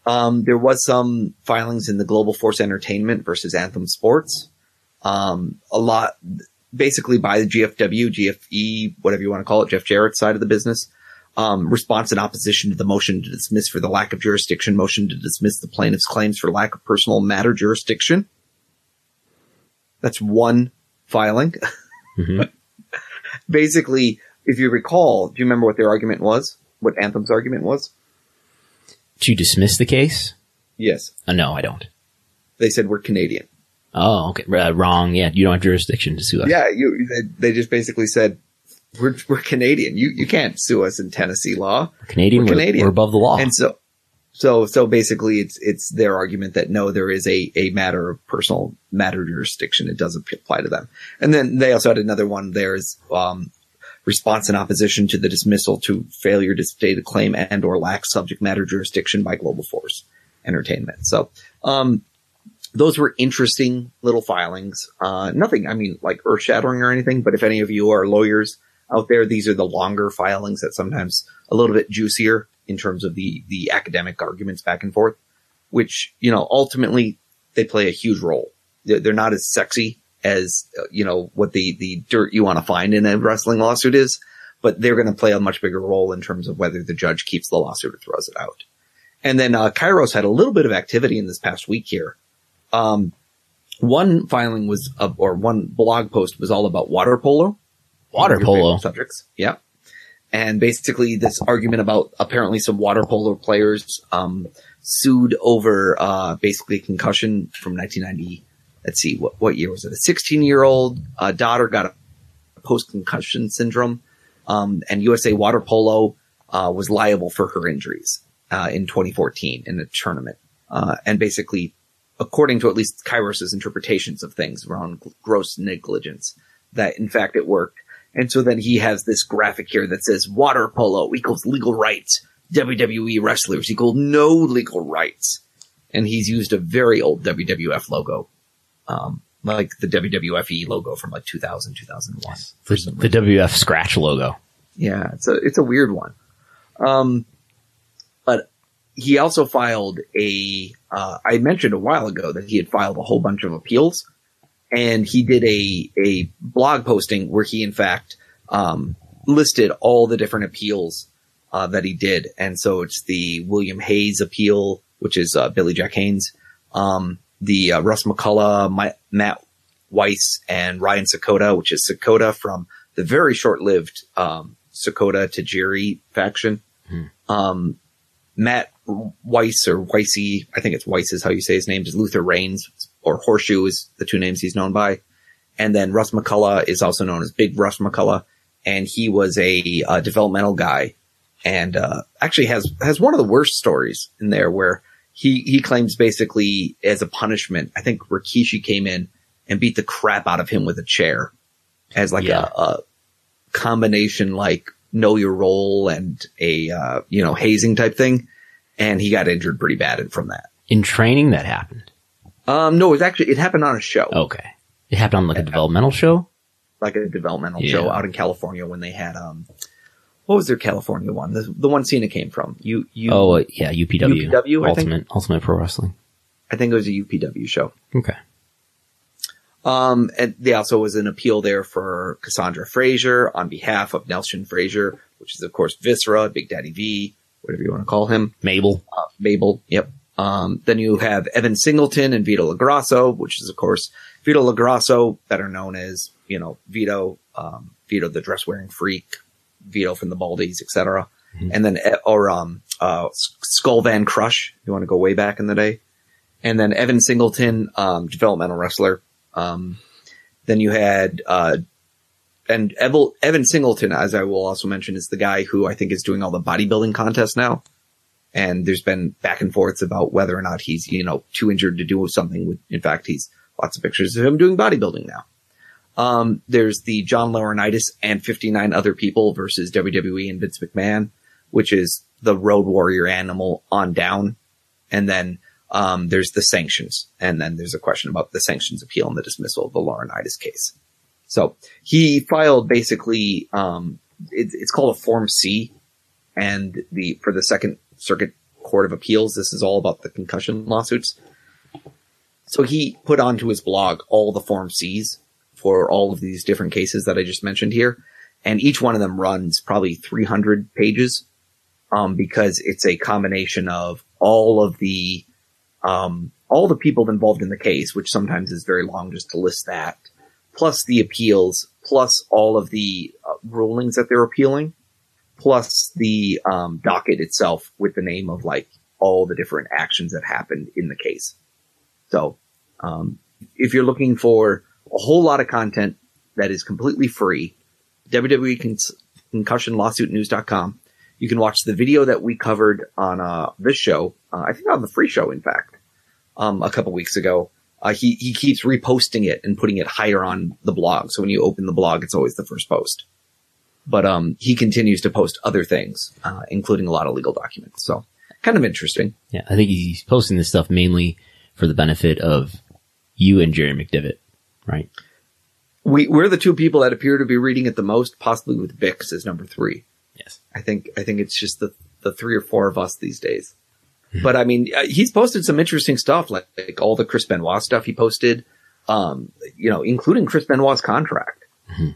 Um, there was some filings in the Global Force Entertainment versus Anthem Sports. Um, a lot, basically by the GFW, GFE, whatever you want to call it, Jeff Jarrett's side of the business um, response in opposition to the motion to dismiss for the lack of jurisdiction, motion to dismiss the plaintiff's claims for lack of personal matter jurisdiction. That's one filing. Mhm. <laughs> Basically, if you recall, do you remember what their argument was? What Anthem's argument was? To dismiss the case? Yes. Uh, no, I don't. They said we're Canadian. Oh, okay. Uh, wrong. Yeah, you don't have jurisdiction to sue us. Yeah, you. They just basically said we're we're Canadian. You you can't sue us in Tennessee law. We're Canadian. We're We're, Canadian. we're above the law. And so, so, so basically it's, it's their argument that no, there is a, a matter of personal matter jurisdiction. It doesn't apply to them. And then they also had another one. There's, um, response in opposition to the dismissal to failure to state a claim and or lack subject matter jurisdiction by Global Force Entertainment. So, um, those were interesting little filings. Uh, nothing, I mean, like earth shattering or anything, but if any of you are lawyers out there, these are the longer filings that sometimes a little bit juicier in terms of the, the academic arguments back and forth, which, you know, ultimately they play a huge role. They're, they're not as sexy as, uh, you know, what the, the dirt you want to find in a wrestling lawsuit is, but they're going to play a much bigger role in terms of whether the judge keeps the lawsuit or throws it out. And then, uh, Kyros had a little bit of activity in this past week here. Um, one filing was, uh, or one blog post was all about water polo. Water One of your polo. subjects. Yeah. And basically this argument about apparently some water polo players, um, sued over, uh, basically concussion from 1990. Let's see, what, what year was it? A 16 year old, uh, daughter got a post concussion syndrome. Um, and USA Water Polo, uh, was liable for her injuries, uh, in 2014 in a tournament. Uh, and basically, according to at least Kyros' interpretations of things around gross negligence, that in fact it worked. And so then he has this graphic here that says water polo equals legal rights. WWE wrestlers equal no legal rights. And he's used a very old WWF logo. Um, like the WWFE logo from like 2000, 2001. for some the WF scratch logo. yeah, it's a it's a weird one. Um, he also filed a. Uh, I mentioned a while ago that he had filed a whole bunch of appeals, and he did a a blog posting where he in fact um, listed all the different appeals uh, that he did, and so it's the William Hayes appeal, which is uh, Billy Jack Haynes, um, the uh, Russ McCullough, My, Matt Weiss, and Ryan Sakoda, which is Sakoda from the very short-lived um, Sakoda Tajiri faction. Um, Matt Weiss or Weissy, I think it's Weiss is how you say his name, is Luther Reigns, or Horshu is the two names he's known by. And then Russ McCullough is also known as Big Russ McCullough, and he was a, uh developmental guy, and uh, actually has has one of the worst stories in there where he he claims basically as a punishment. I think Rikishi came in and beat the crap out of him with a chair as like Yeah. a, a combination like know your role and a uh, you know hazing type thing, and he got injured pretty bad from that. In training, that happened. Um, no, it was actually it happened on a show, Okay. It happened on like a developmental show. like a developmental Yeah. show out in California when they had um, what was their California one? The, the one Cena came from. You you Oh, uh, yeah, UPW. UPW, Ultimate, Ultimate Pro Wrestling. I think it was a UPW show. Okay. Um, and there also was an appeal there for Cassandra Frazier on behalf of Nelson Frazier, which is of course Viscera, Big Daddy V, whatever you want to call him. Mabel. uh, Mabel. Yep. Um, then you have Evan Singleton and Vito LoGrasso, which is of course Vito LoGrasso, better known as you know Vito, um, Vito the dress wearing freak, Vito from the Baldies, etc. And then eh, or um, uh, Skull Von Crush. You want to go way back in the day, and then Evan Singleton, um, developmental wrestler. Um, then you had uh, and Evel, Evan Singleton, as I will also mention, is the guy who I think is doing all the bodybuilding contests now. And there's been back and forths about whether or not he's you know too injured to do something in fact he's lots of pictures of him doing bodybuilding now. Um, there's the john laurinaitis and 59 other people versus wwe and vince mcmahon which is the road warrior animal on down. And then um, there's the sanctions. And then there's a question about the sanctions appeal and the dismissal of the laurinaitis case so he filed basically um, it, it's called a form c. And the for the second circuit court of appeals this is all about the concussion lawsuits. So he put onto his blog all the form c's for all of these different cases that i just mentioned here. And each one of them runs probably 300 pages um, because it's a combination of all of the um, all the people involved in the case which sometimes is very long just to list that plus the appeals plus all of the uh, rulings that they're appealing plus the um, docket itself with the name of like all the different actions that happened in the case. So um, if you're looking for a whole lot of content that is completely free, WWE Con- Concussion Lawsuit News.com. You can watch the video that we covered on uh, this show. Uh, I think on the free show, in fact, um, a couple weeks ago. Uh, he he keeps reposting it and putting it higher on the blog. So when you open the blog, it's always the first post. But um, he continues to post other things, uh, including a lot of legal documents. So kind of interesting. Yeah, I think he's posting this stuff mainly for the benefit of you and Jerry McDevitt, right? We we're the two people that appear to be reading it the most, possibly with Bix as number three. Yes. I think I think it's just the the three or four of us these days. <laughs> But I mean, uh, he's posted some interesting stuff, like, like all the Chris Benoit stuff he posted, um, you know, including Chris Benoit's contract,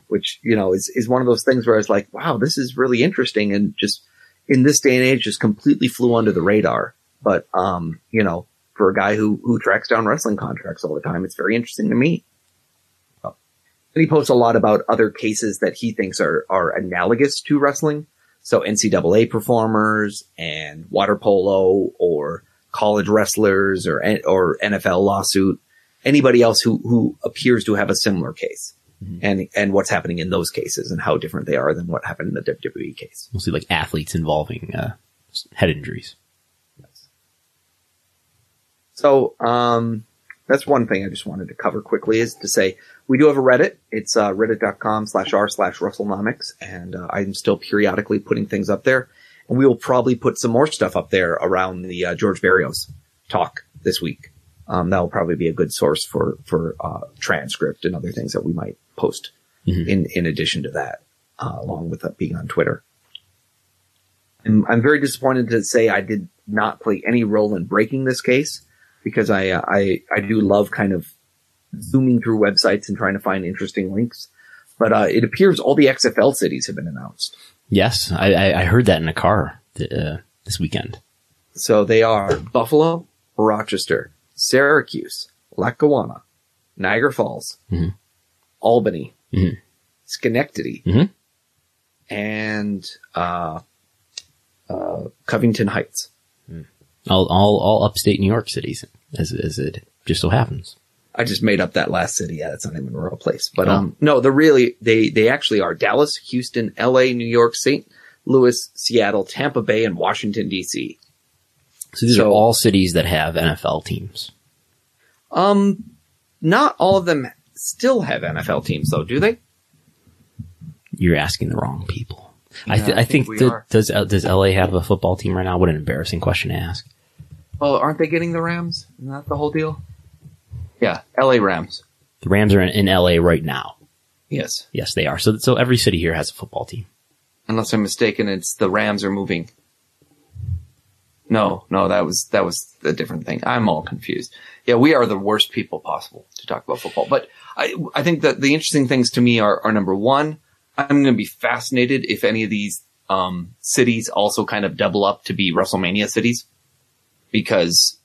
which you know is is one of those things where I was like, wow, this is really interesting, and just in this day and age, just completely flew under the radar. But um, you know, for a guy who who tracks down wrestling contracts all the time, it's very interesting to me. And he posts a lot about other cases that he thinks are are analogous to wrestling. So NCAA performers and water polo or college wrestlers or or NFL lawsuit, anybody else who who appears to have a similar case. And and what's happening in those cases and how different they are than what happened in the WWE case. Mostly like athletes involving uh, head injuries. Yes. So, um, that's one thing I just wanted to cover quickly is to say we do have a Reddit. It's uh, reddit.com slash r slash WrestleNomics. and uh, I'm still periodically putting things up there. And we will probably put some more stuff up there around the uh, George Barrios talk this week. Um, that will probably be a good source for for uh, transcript and other things that we might post in in addition to that, uh, along with uh, being on Twitter. And I'm very disappointed to say I did not play any role in breaking this case because I uh, I I do love kind of zooming through websites and trying to find interesting links. But uh, it appears all the XFL cities have been announced. Yes, I, I, I heard that in a car uh, this weekend. So they are Buffalo, Rochester, Syracuse, Lackawanna, Niagara Falls, Mhm. Albany, Mhm. Schenectady, Mhm. and uh, uh, Covington Heights. All, all, all upstate New York cities, as, as it just so happens. I just made up that last city. Yeah, it's not even a real place. But Oh. um, no, they're really they they actually are Dallas, Houston, L.A., New York, St. Louis, Seattle, Tampa Bay, and Washington D.C. So these So- are all cities that have NFL teams. Um, not all of them still have NFL teams though, do they? You're asking the wrong people. I, th- I think think, that- does uh, does LA have a football team right now? What an embarrassing question to ask. Well, aren't they getting the Rams? Isn't that the whole deal? Yeah, L.A. Rams. The Rams are in, in LA right now. Yes, Yes, they are. So so every city here has a football team. unless I'm mistaken, it's the Rams are moving. No, no, that was that was a different thing. I'm all confused. Yeah, we are the worst people possible to talk about football. But I I think that the interesting things to me are are number one, I'm going to be fascinated if any of these um, cities also kind of double up to be WrestleMania cities, because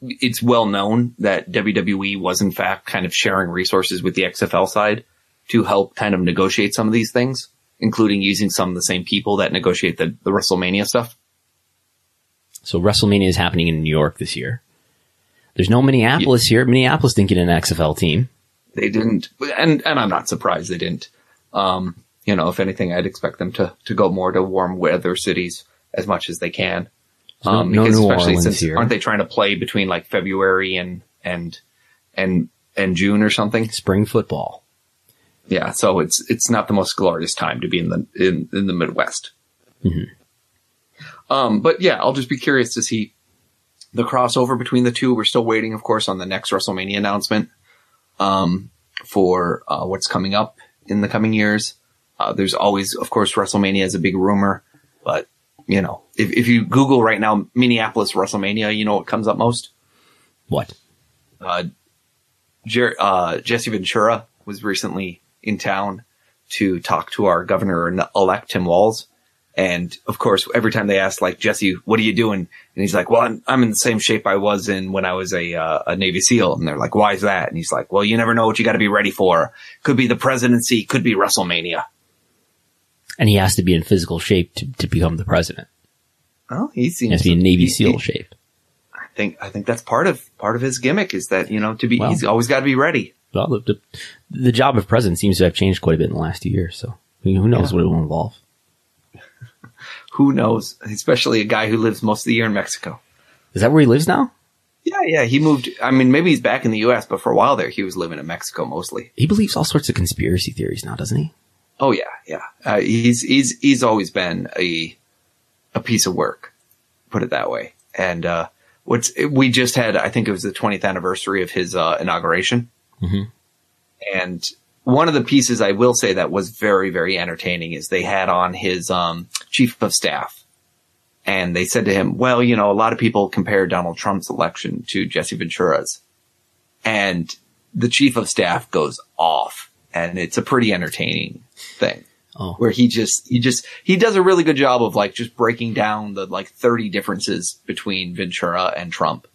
it's well known that WWE was in fact kind of sharing resources with the XFL side to help kind of negotiate some of these things, including using some of the same people that negotiate the, the WrestleMania stuff. So WrestleMania is happening in New York this year. There's no Minneapolis here. Minneapolis didn't get an XFL team. They didn't, and and I'm not surprised they didn't. Um, you know, if anything, I'd expect them to to go more to warm weather cities as much as they can. No- no New Orleans here. aren't they trying to play between like February and and and and June or something? Spring football. Yeah, so it's it's not the most glorious time to be in the in, in the Midwest. Um, but yeah, I'll just be curious to see the crossover between the two. We're still waiting, of course, on the next WrestleMania announcement um, for uh, what's coming up in the coming years. Uh, there's always, of course, WrestleMania is a big rumor, but you know, if if you Google right now Minneapolis WrestleMania, you know what comes up most? What? uh, Jer- uh, Jesse Ventura was recently in town to talk to our governor elect Tim Walz. And of course, every time they ask, like, Jesse, what are you doing? And he's like, well, I'm, I'm in the same shape I was in when I was a, uh, a Navy SEAL. And they're like, why is that? And he's like, well, you never know what you got to be ready for. Could be the presidency, could be WrestleMania. And he has to be in physical shape to, to become the president. Oh, he He seems has to be in Navy he- SEAL he- shape. I think I think that's part of part of his gimmick is that you know to be Well- he's always got to be ready. Well, the, the, the job of president seems to have changed quite a bit in the last two years. So who knows what it will involve? <laughs> Who knows? Especially a guy who lives most of the year in Mexico. Is that where he lives now? Yeah, yeah. He moved. I mean, maybe he's back in the U.S., but for a while there, he was living in Mexico mostly. He believes all sorts of conspiracy theories now, doesn't he? Oh yeah, yeah. Uh, he's he's he's always been a a piece of work, put it that way. And uh, what's we just had, I think it was the 20th anniversary of his uh, inauguration, Mhm. and one of the pieces I will say that was very very entertaining is they had on his um, chief of staff, and they said to him, "Well, you know, a lot of people compare Donald Trump's election to Jesse Ventura's," and the chief of staff goes off, and it's a pretty entertaining thing Oh, where he just he just he does a really good job of like just breaking down the like 30 differences between Ventura and Trump.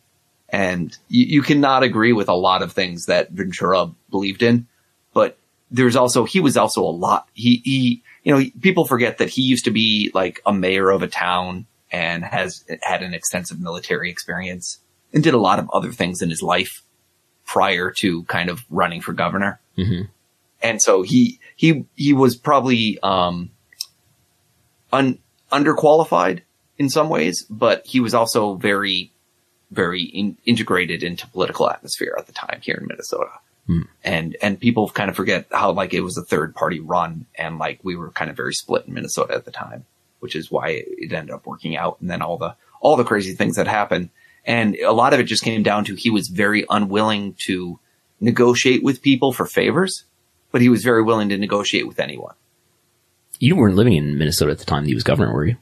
And you, you cannot agree with a lot of things that Ventura believed in, but there's also he was also a lot he he you know people forget that he used to be like a mayor of a town and has had an extensive military experience and did a lot of other things in his life prior to kind of running for governor Mhm. And so he he he was probably um un, underqualified in some ways, but he was also very very in, integrated into political atmosphere at the time here in Minnesota. And and people kind of forget how like it was a third party run and like we were kind of very split in Minnesota at the time, which is why it ended up working out and then all the all the crazy things that happened. And a lot of it just came down to he was very unwilling to negotiate with people for favors, but he was very willing to negotiate with anyone. you weren't living in Minnesota at the time that he was governor, were you?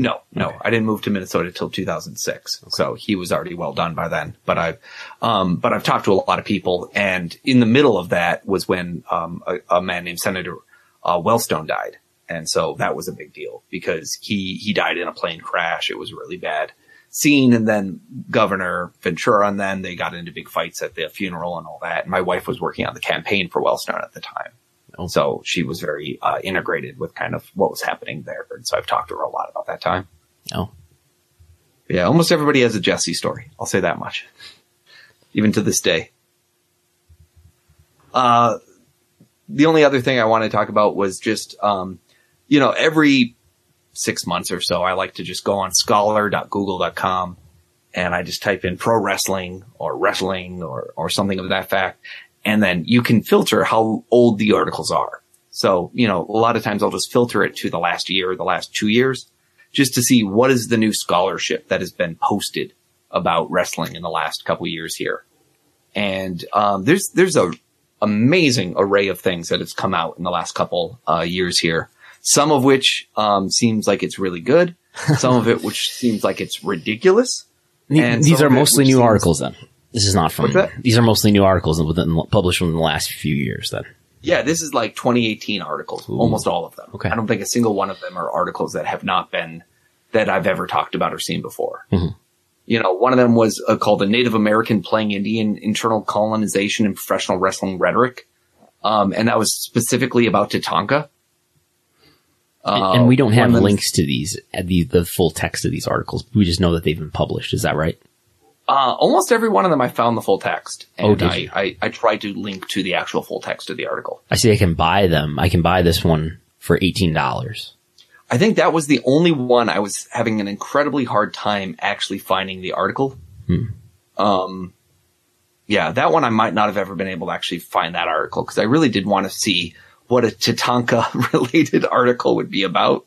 No, no, I didn't move to Minnesota till 2006. So he was already well done by then. But I've, um, but I've talked to a lot of people, and in the middle of that was when um, a, a man named Senator uh, Wellstone died, and so that was a big deal because he he died in a plane crash. It was really bad scene, and then Governor Ventura, and then they got into big fights at the funeral and all that. And my wife was working on the campaign for Wellstone at the time. Oh. So she was very uh, integrated with kind of what was happening there. And so I've talked to her a lot about that time. Oh, Yeah, almost everybody has a Jesse story. I'll say that much. Even to this day. Uh, the only other thing I want to talk about was just, um, you know, every six months or so, I like to just go on scholar.google.com and I just type in pro wrestling or wrestling or, or something of that fact. And then you can filter how old the articles are. So, you know, a lot of times I'll just filter it to the last year or the last two years just to see what is the new scholarship that has been posted about wrestling in the last couple years here. And um, there's there's a amazing array of things that has come out in the last couple uh, years here. Some of which um, seems like it's really good. Some of it which seems like it's ridiculous. <laughs> And these are mostly new seems- articles. Then this is not from. These are mostly new articles within published within the last few years. Then Yeah, this is like 2018 articles, almost all of them. Okay. I don't think a single one of them are articles that have not been that I've ever talked about or seen before. Mhm. You know, one of them was uh, called "The Native American Playing Indian: Internal Colonization and Professional Wrestling Rhetoric," um, and that was specifically about Tatanka. Uh, and we don't have links to these, uh, the the full text of these articles. We just know that they've been published. Is that right? Uh, almost every one of them, I found the full text, and Oh, did I, you? I I tried to link to the actual full text of the article. I see. I can buy them. I can buy this one for eighteen dollars. I think that was the only one I was having an incredibly hard time actually finding the article. Um, yeah, that one I might not have ever been able to actually find that article because I really did want to see what a Tatanka <laughs> related article would be about.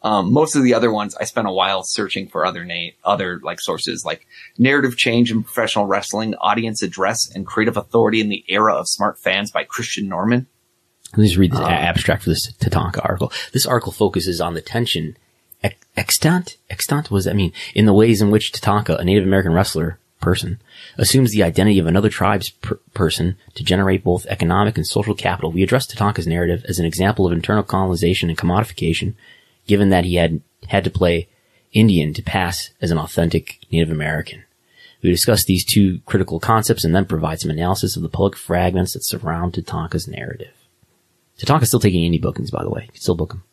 Um, most of the other ones I spent a while searching for other name, other like sources like narrative change in professional wrestling, audience address and creative authority in the era of smart fans by Christian Norman. Let me just read the a- abstract for this Tatanka article. This article focuses on the tension extant. Extant. What does that mean? In the ways in which Tatanka, a Native American wrestler person, assumes the identity of another tribe's per- person to generate both economic and social capital. We address Tatanka's narrative as an example of internal colonization and commodification, given that he had had to play Indian to pass as an authentic Native American. We discuss these two critical concepts and then provide some analysis of the public fragments that surround Tatanka's narrative. Tatanka's still taking indie bookings, by the way. You can still book them.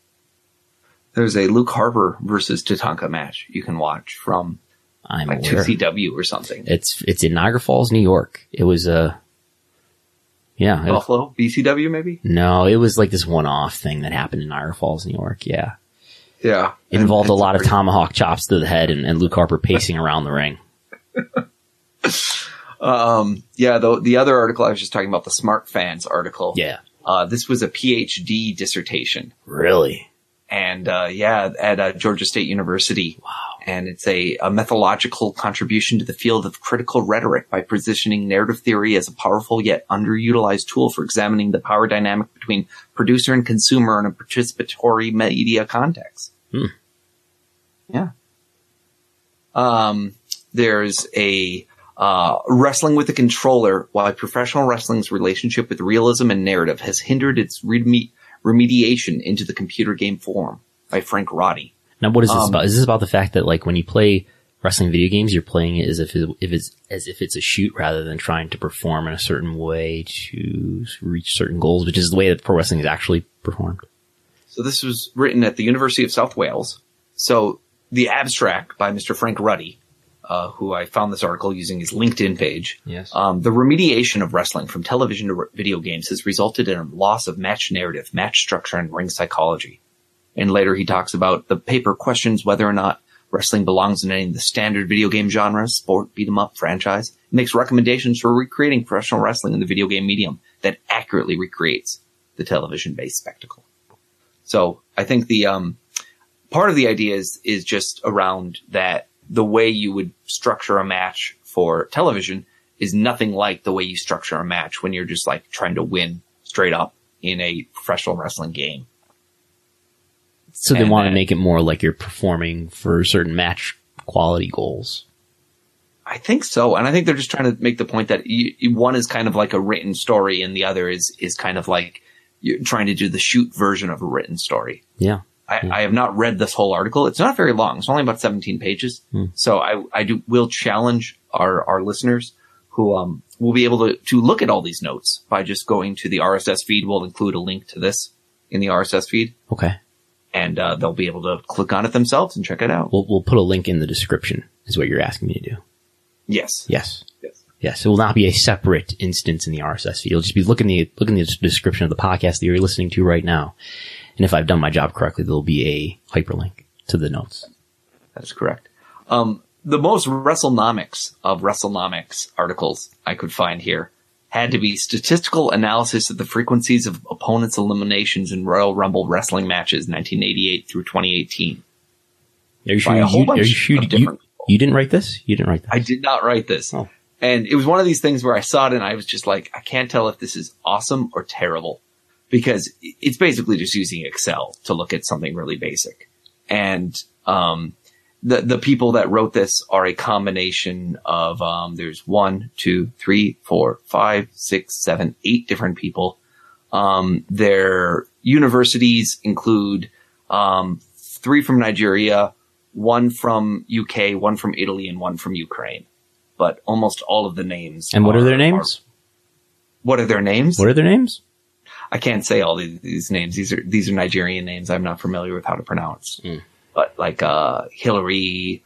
There's a Luke Harper versus Tatanka match you can watch from I'm like aware. 2CW or something. It's it's in Niagara Falls, New York. It was a uh, yeah. It was, Buffalo, BCW maybe. no, it was like this one-off thing that happened in Niagara Falls, New York. Yeah, Yeah, it involved a lot of tomahawk chops to the head and, and Luke Harper pacing around the ring. <laughs> Um, yeah, the the other article I was just talking about the Smart Fans article. Yeah, uh, this was a PhD dissertation, really. and uh, yeah, at uh, Georgia State University. Wow. And it's a, a methodological contribution to the field of critical rhetoric by positioning narrative theory as a powerful yet underutilized tool for examining the power dynamic between producer and consumer in a participatory media context. Hmm. Yeah. Um, there's a uh, wrestling with the controller, why professional wrestling's relationship with realism and narrative has hindered its reme- remediation into the computer game form by Frank Roddy. Now, what is this Um, about? Is this about the fact that like when you play wrestling video games, you're playing it as if it, if it's as if it's a shoot rather than trying to perform in a certain way to reach certain goals, which is the way that pro wrestling is actually performed. So this was written at the University of South Wales. So the abstract by Mr. Frank Ruddy, uh, who I found this article using his LinkedIn page. Yes. Um, the remediation of wrestling from television to video games has resulted in a loss of match narrative, match structure, and ring psychology. And later he talks about the paper questions whether or not wrestling belongs in any of the standard video game genres, sport, beat 'em up, franchise. It makes recommendations for recreating professional wrestling in the video game medium that accurately recreates the television based spectacle. So I think the um, part of the idea is is just around that the way you would structure a match for television is nothing like the way you structure a match when you're just like trying to win straight up in a professional wrestling game. So they and want to make it more like you're performing for certain match quality goals. I think so, and I think they're just trying to make the point that you, you- one is kind of like a written story, and the other is is kind of like you're trying to do the shoot version of a written story. Yeah. I, I have not read this whole article. It's not very long. It's only about 17 pages. So I, I do, will challenge our, our listeners who, um, will be able to, to look at all these notes by just going to the RSS feed. We'll include a link to this in the RSS feed Okay. And, uh, they'll be able to click on it themselves and check it out. We'll we'll put a link in the description. Is what you're asking me to do. Yes. Yes. Yes. Yes, it will not be a separate instance in the RSS feed. You'll just be looking the looking the description of the podcast that you're listening to right now. And if I've done my job correctly, there'll be a hyperlink to the notes. That is correct. Um, the most WrestleNomics of WrestleNomics articles I could find here had to be statistical analysis of the frequencies of opponents' eliminations in Royal Rumble wrestling matches 1988 through 2018. Are you sure? You, are you sure you, you didn't write this? You didn't write this. I did not write this. Oh. And it was one of these things where I saw it and I was just like, I can't tell if this is awesome or terrible because it's basically just using Excel to look at something really basic. And, um, the, the people that wrote this are a combination of, um, there's one, two, three, four, five, six, seven, eight different people. Um, their universities include, um, three from Nigeria, one from UK, one from Italy, and one from Ukraine. But almost all of the names. and what are their names? what are their names? What are their names? I can't say all these, these names. These are these are Nigerian names. I'm not familiar with how to pronounce. Mm. But like uh, Hillary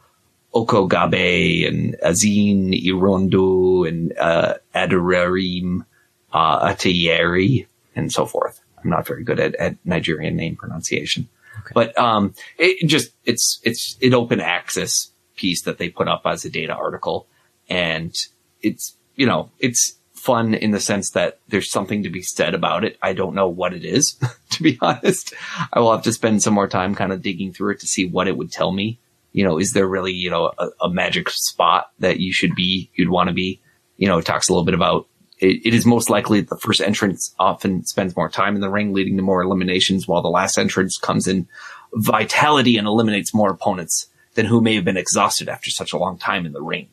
Okogabe and Azine Irondu and uh, Adararim uh, Atayeri and so forth. I'm not very good at, at Nigerian name pronunciation. But um, it just it's it's an open access piece that they put up as a data article, and it's you know it's fun in the sense that there's something to be said about it. I don't know what it is, <laughs> to be honest. I will have to spend some more time kind of digging through it to see what it would tell me. You know, is there really you know a, a magic spot that you should be, you'd want to be? You know, it talks a little bit about it, it is most likely that the first entrance often spends more time in the ring, leading to more eliminations, while the last entrance comes in vitality and eliminates more opponents than who may have been exhausted after such a long time in the ring.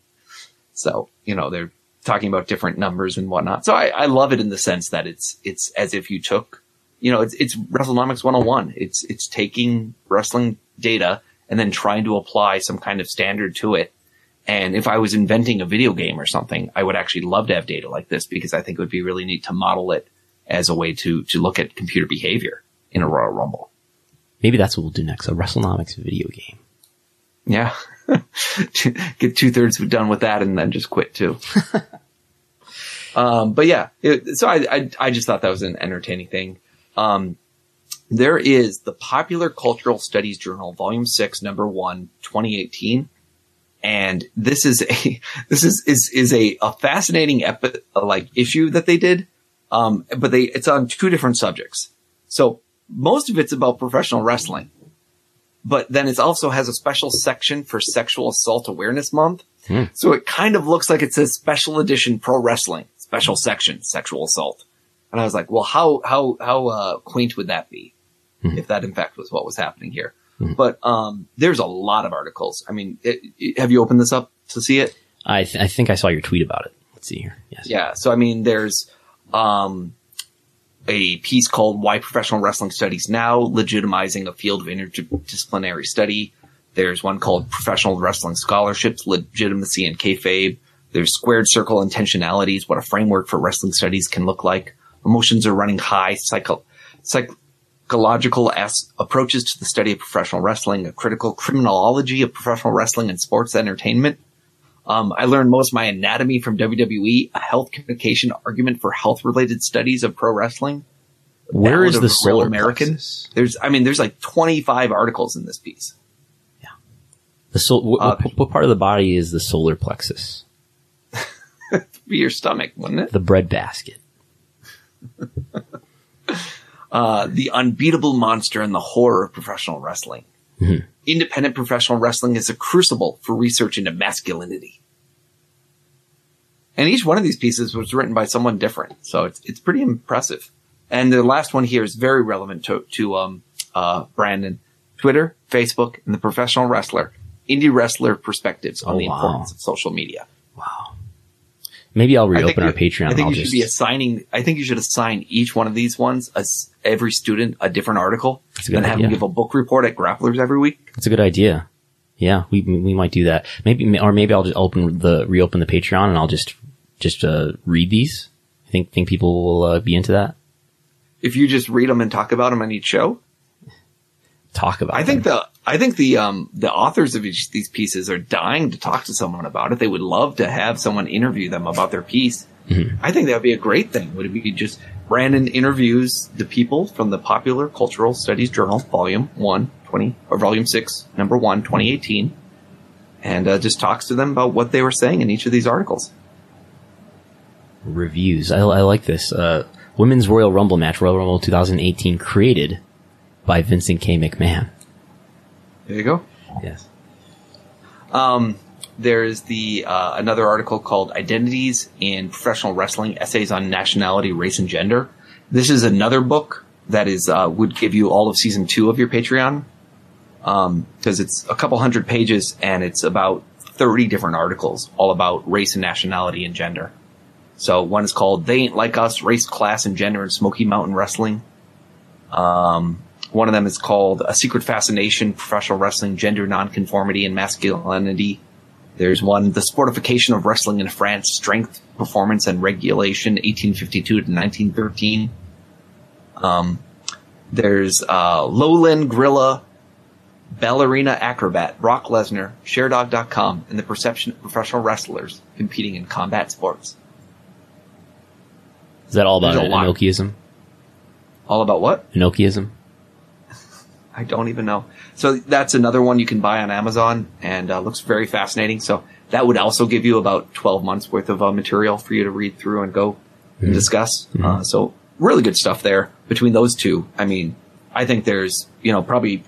So, you know, they're talking about different numbers and whatnot. So I, I love it in the sense that it's, it's as if you took, you know, it's, it's WrestleNomics 101. It's, it's taking wrestling data and then trying to apply some kind of standard to it. And if I was inventing a video game or something, I would actually love to have data like this because I think it would be really neat to model it as a way to, to look at computer behavior in a Royal Rumble. Maybe that's what we'll do next. A WrestleNomics video game. Yeah. <laughs> get two thirds done with that and then just quit too. <laughs> um, but yeah, it, so I, I, I just thought that was an entertaining thing. Um, there is the Popular Cultural Studies Journal, Volume Six, Number One, 2018, and this is a <laughs> this is is is a, a fascinating epi- like issue that they did. Um, but they it's on two different subjects. So most of it's about professional wrestling, but then it also has a special section for Sexual Assault Awareness Month. So it kind of looks like it says special edition pro wrestling, special section sexual assault. And I was like, well, how, how, how, uh, quaint would that be? If that in fact was what was happening here. But, um, there's a lot of articles. I mean, it, it- have you opened this up to see it? I, th- I think I saw your tweet about it. Let's see here. Yes. Yeah. So, I mean, there's, um, a piece called Why Professional Wrestling Studies Now, legitimizing a field of interdisciplinary study. There's one called Professional Wrestling Scholarships, Legitimacy and Kayfabe. There's Squared Circle Intentionalities, what a framework for wrestling studies can look like. Emotions are running high, psycho, psychological as approaches to the study of professional wrestling, a critical criminology of professional wrestling and sports entertainment. Um, I learned most of my anatomy from WWE, a health communication argument for health related studies of pro wrestling. Where is the solar American? plexus? There's, I mean, there's like 25 articles in this piece. Yeah. The sol- what, Uh, what, what part of the body is the solar plexus? Be your stomach, wouldn't it? The bread basket. <laughs> Uh, the unbeatable monster and the horror of professional wrestling. Independent professional wrestling is a crucible for research into masculinity. And each one of these pieces was written by someone different, so it's it's pretty impressive. And the last one here is very relevant to to um, uh, Brandon. Twitter, Facebook, and the professional wrestler, indie wrestler perspectives on Oh, the wow. importance of social media. Maybe I'll reopen our Patreon. I think I'll you just, should be assigning. I think you should assign each one of these ones as every student a different article, That's a good and have idea. them give a book report at Grapplers every week. That's a good idea. Yeah, we we might do that. Maybe or maybe I'll just open the reopen the Patreon and I'll just just uh, read these. I think think people will uh, be into that. If you just read them and talk about them on each show, Talk about. I think the I think the um the authors of each these pieces are dying to talk to someone about it. They would love to have someone interview them about their piece. Mm-hmm. I think that would be a great thing. Would it be just Brandon interviews the people from the Popular Cultural Studies Journal, Volume 1, 20, or Volume 6, Number 1, 2018, and uh, just talks to them about what they were saying in each of these articles. reviews. I, I like this. Uh, Women's Royal Rumble match, Royal Rumble 2018, created by Vincent K. McMahon. There you go. Yes. Um, there's the uh, another article called "Identities in Professional Wrestling: Essays on Nationality, Race, and Gender." This is another book that is uh, would give you all of season two of your Patreon because it's a couple hundred pages and it's about thirty different articles all about race and nationality and gender. So one is called "They Ain't Like Us: Race, Class, and Gender in Smoky Mountain Wrestling." Um, one of them is called A Secret Fascination, Professional Wrestling, Gender Nonconformity, and Masculinity. There's one, The Sportification of Wrestling in France, Strength, Performance, and Regulation, 1852 to 1913. Um, there's uh, Lowland Gorilla, Ballerina Acrobat, Brock Lesnar, Sherdog.com, and the perception of professional wrestlers competing in combat sports. Is that all about There's a All about what? Enochiism? I don't even know. So that's another one you can buy on Amazon and uh, looks very fascinating. So that would also give you about 12 months worth of uh, material for you to read through and go and discuss. Uh, so really good stuff there between those two. I mean, I think there's, you know, probably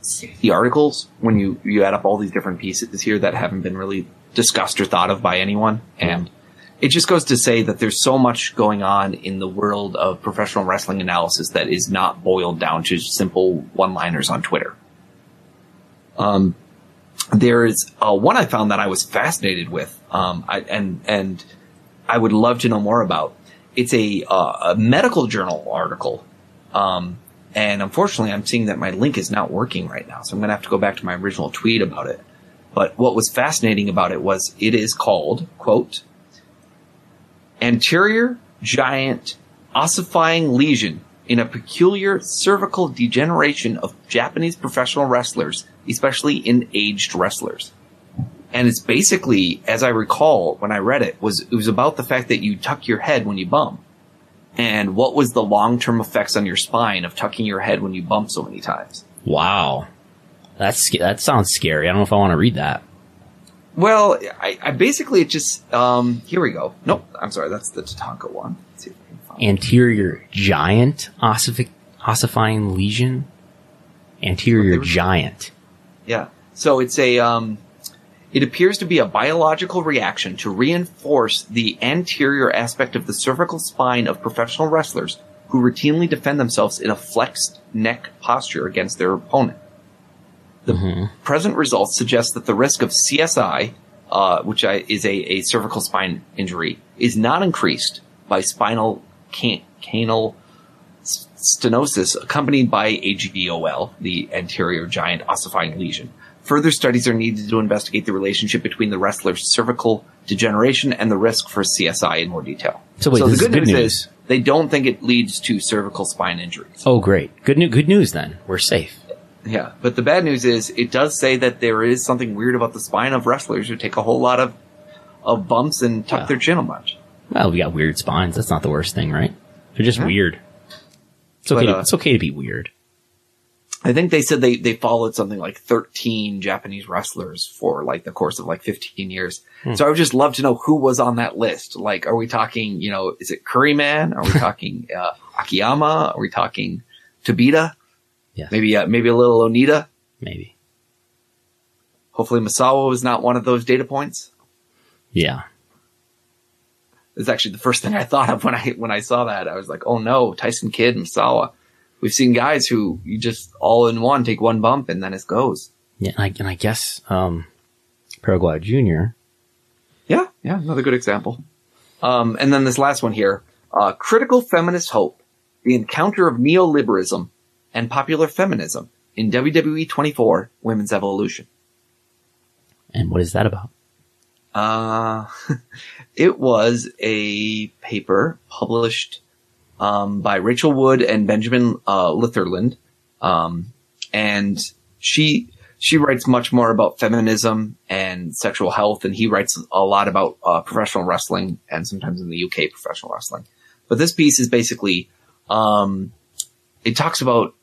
60 articles when you, you add up all these different pieces here that haven't been really discussed or thought of by anyone. And it just goes to say that there's so much going on in the world of professional wrestling analysis that is not boiled down to simple one-liners on Twitter. Um, there is uh, one I found that I was fascinated with, um, I, and and I would love to know more about. It's a uh, a medical journal article, um, and unfortunately, I'm seeing that my link is not working right now, so I'm going to have to go back to my original tweet about it. But what was fascinating about it was it is called quote anterior giant ossifying lesion in a peculiar cervical degeneration of Japanese professional wrestlers, especially in aged wrestlers. And it's basically, as I recall when I read it, was it was about the fact that you tuck your head when you bump. And what was the long-term effects on your spine of tucking your head when you bump so many times? Wow. That's, that sounds scary. I don't know if I want to read that. Well, I, I basically it just um here we go. Nope, I'm sorry, that's the Tatanka one. Let's see if I can find it. Anterior giant ossific- ossifying lesion. Anterior giant. Yeah. So it's a um it appears to be a biological reaction to reinforce the anterior aspect of the cervical spine of professional wrestlers who routinely defend themselves in a flexed neck posture against their opponent. The present results suggest that the risk of CSI, uh, which I, is a, a cervical spine injury, is not increased by spinal can- canal stenosis accompanied by AGVOL, the anterior giant ossifying lesion. Further studies are needed to investigate the relationship between the wrestler's cervical degeneration and the risk for CSI in more detail. So wait, the this is good, good news, news. is they don't think it leads to cervical spine injuries. Oh, great. Good, new- good news then. We're safe. Yeah, but the bad news is it does say that there is something weird about the spine of wrestlers who take a whole lot of of bumps and tuck Yeah. their chin a bunch. Well, we got weird spines. That's not the worst thing, right? They're just Yeah. weird. It's okay. But, to, uh, it's okay to be weird. I think they said they they followed something like 13 Japanese wrestlers for like the course of like 15 years. So I would just love to know who was on that list. Like, are we talking, you know, is it Curryman? Are we <laughs> talking uh, Akiyama? Are we talking Tabita? Yes. Maybe uh, maybe a little Onita. Maybe. Hopefully Misawa is not one of those data points. Yeah. It's actually the first thing I thought of when I when I saw that. I was like, oh no, Tyson Kidd and Sawa. We've seen guys who you just all in one take one bump and then it goes. Yeah. And I, and I guess, um, Perro Aguayo Jr. Yeah, yeah, another good example. Um, and then this last one here, uh, critical feminist hope, the encounter of neoliberalism and popular feminism in WWE 24 Women's Evolution. And what is that about? Uh, <laughs> it was a paper published um, by Rachel Wood and Benjamin uh, Litherland, um, and she she writes much more about feminism and sexual health, and he writes a lot about uh, professional wrestling and sometimes in the UK professional wrestling. But this piece is basically um, it talks about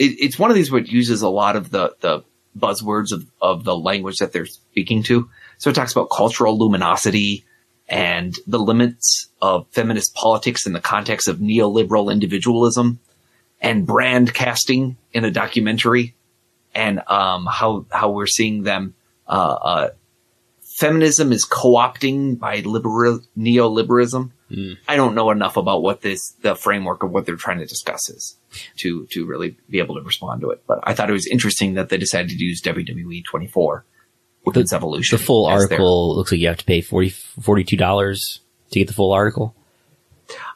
it, it's one of these where it uses a lot of the the buzzwords of, of the language that they're speaking to. So it talks about cultural luminosity and the limits of feminist politics in the context of neoliberal individualism and brand casting in a documentary and um, how how we're seeing them uh, uh, feminism is co-opting by liberal neoliberalism. I don't know enough about what this the framework of what they're trying to discuss is to to really be able to respond to it. But I thought it was interesting that they decided to use WWE 24 Women's Evolution. The full as their- article looks like you have to pay 40, $42 to get the full article.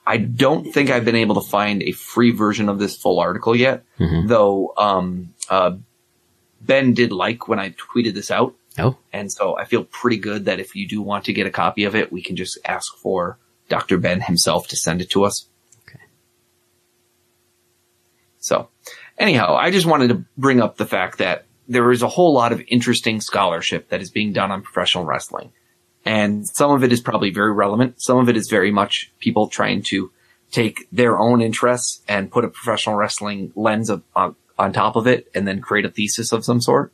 I don't think I've been able to find a free version of this full article yet, though um, uh, Ben did like when I tweeted this out. Oh, And so I feel pretty good that if you do want to get a copy of it, we can just ask for Dr. Ben himself to send it to us. Okay. So anyhow, I just wanted to bring up the fact that there is a whole lot of interesting scholarship that is being done on professional wrestling. And some of it is probably very relevant. Some of it is very much people trying to take their own interests and put a professional wrestling lens of, on, on top of it and then create a thesis of some sort.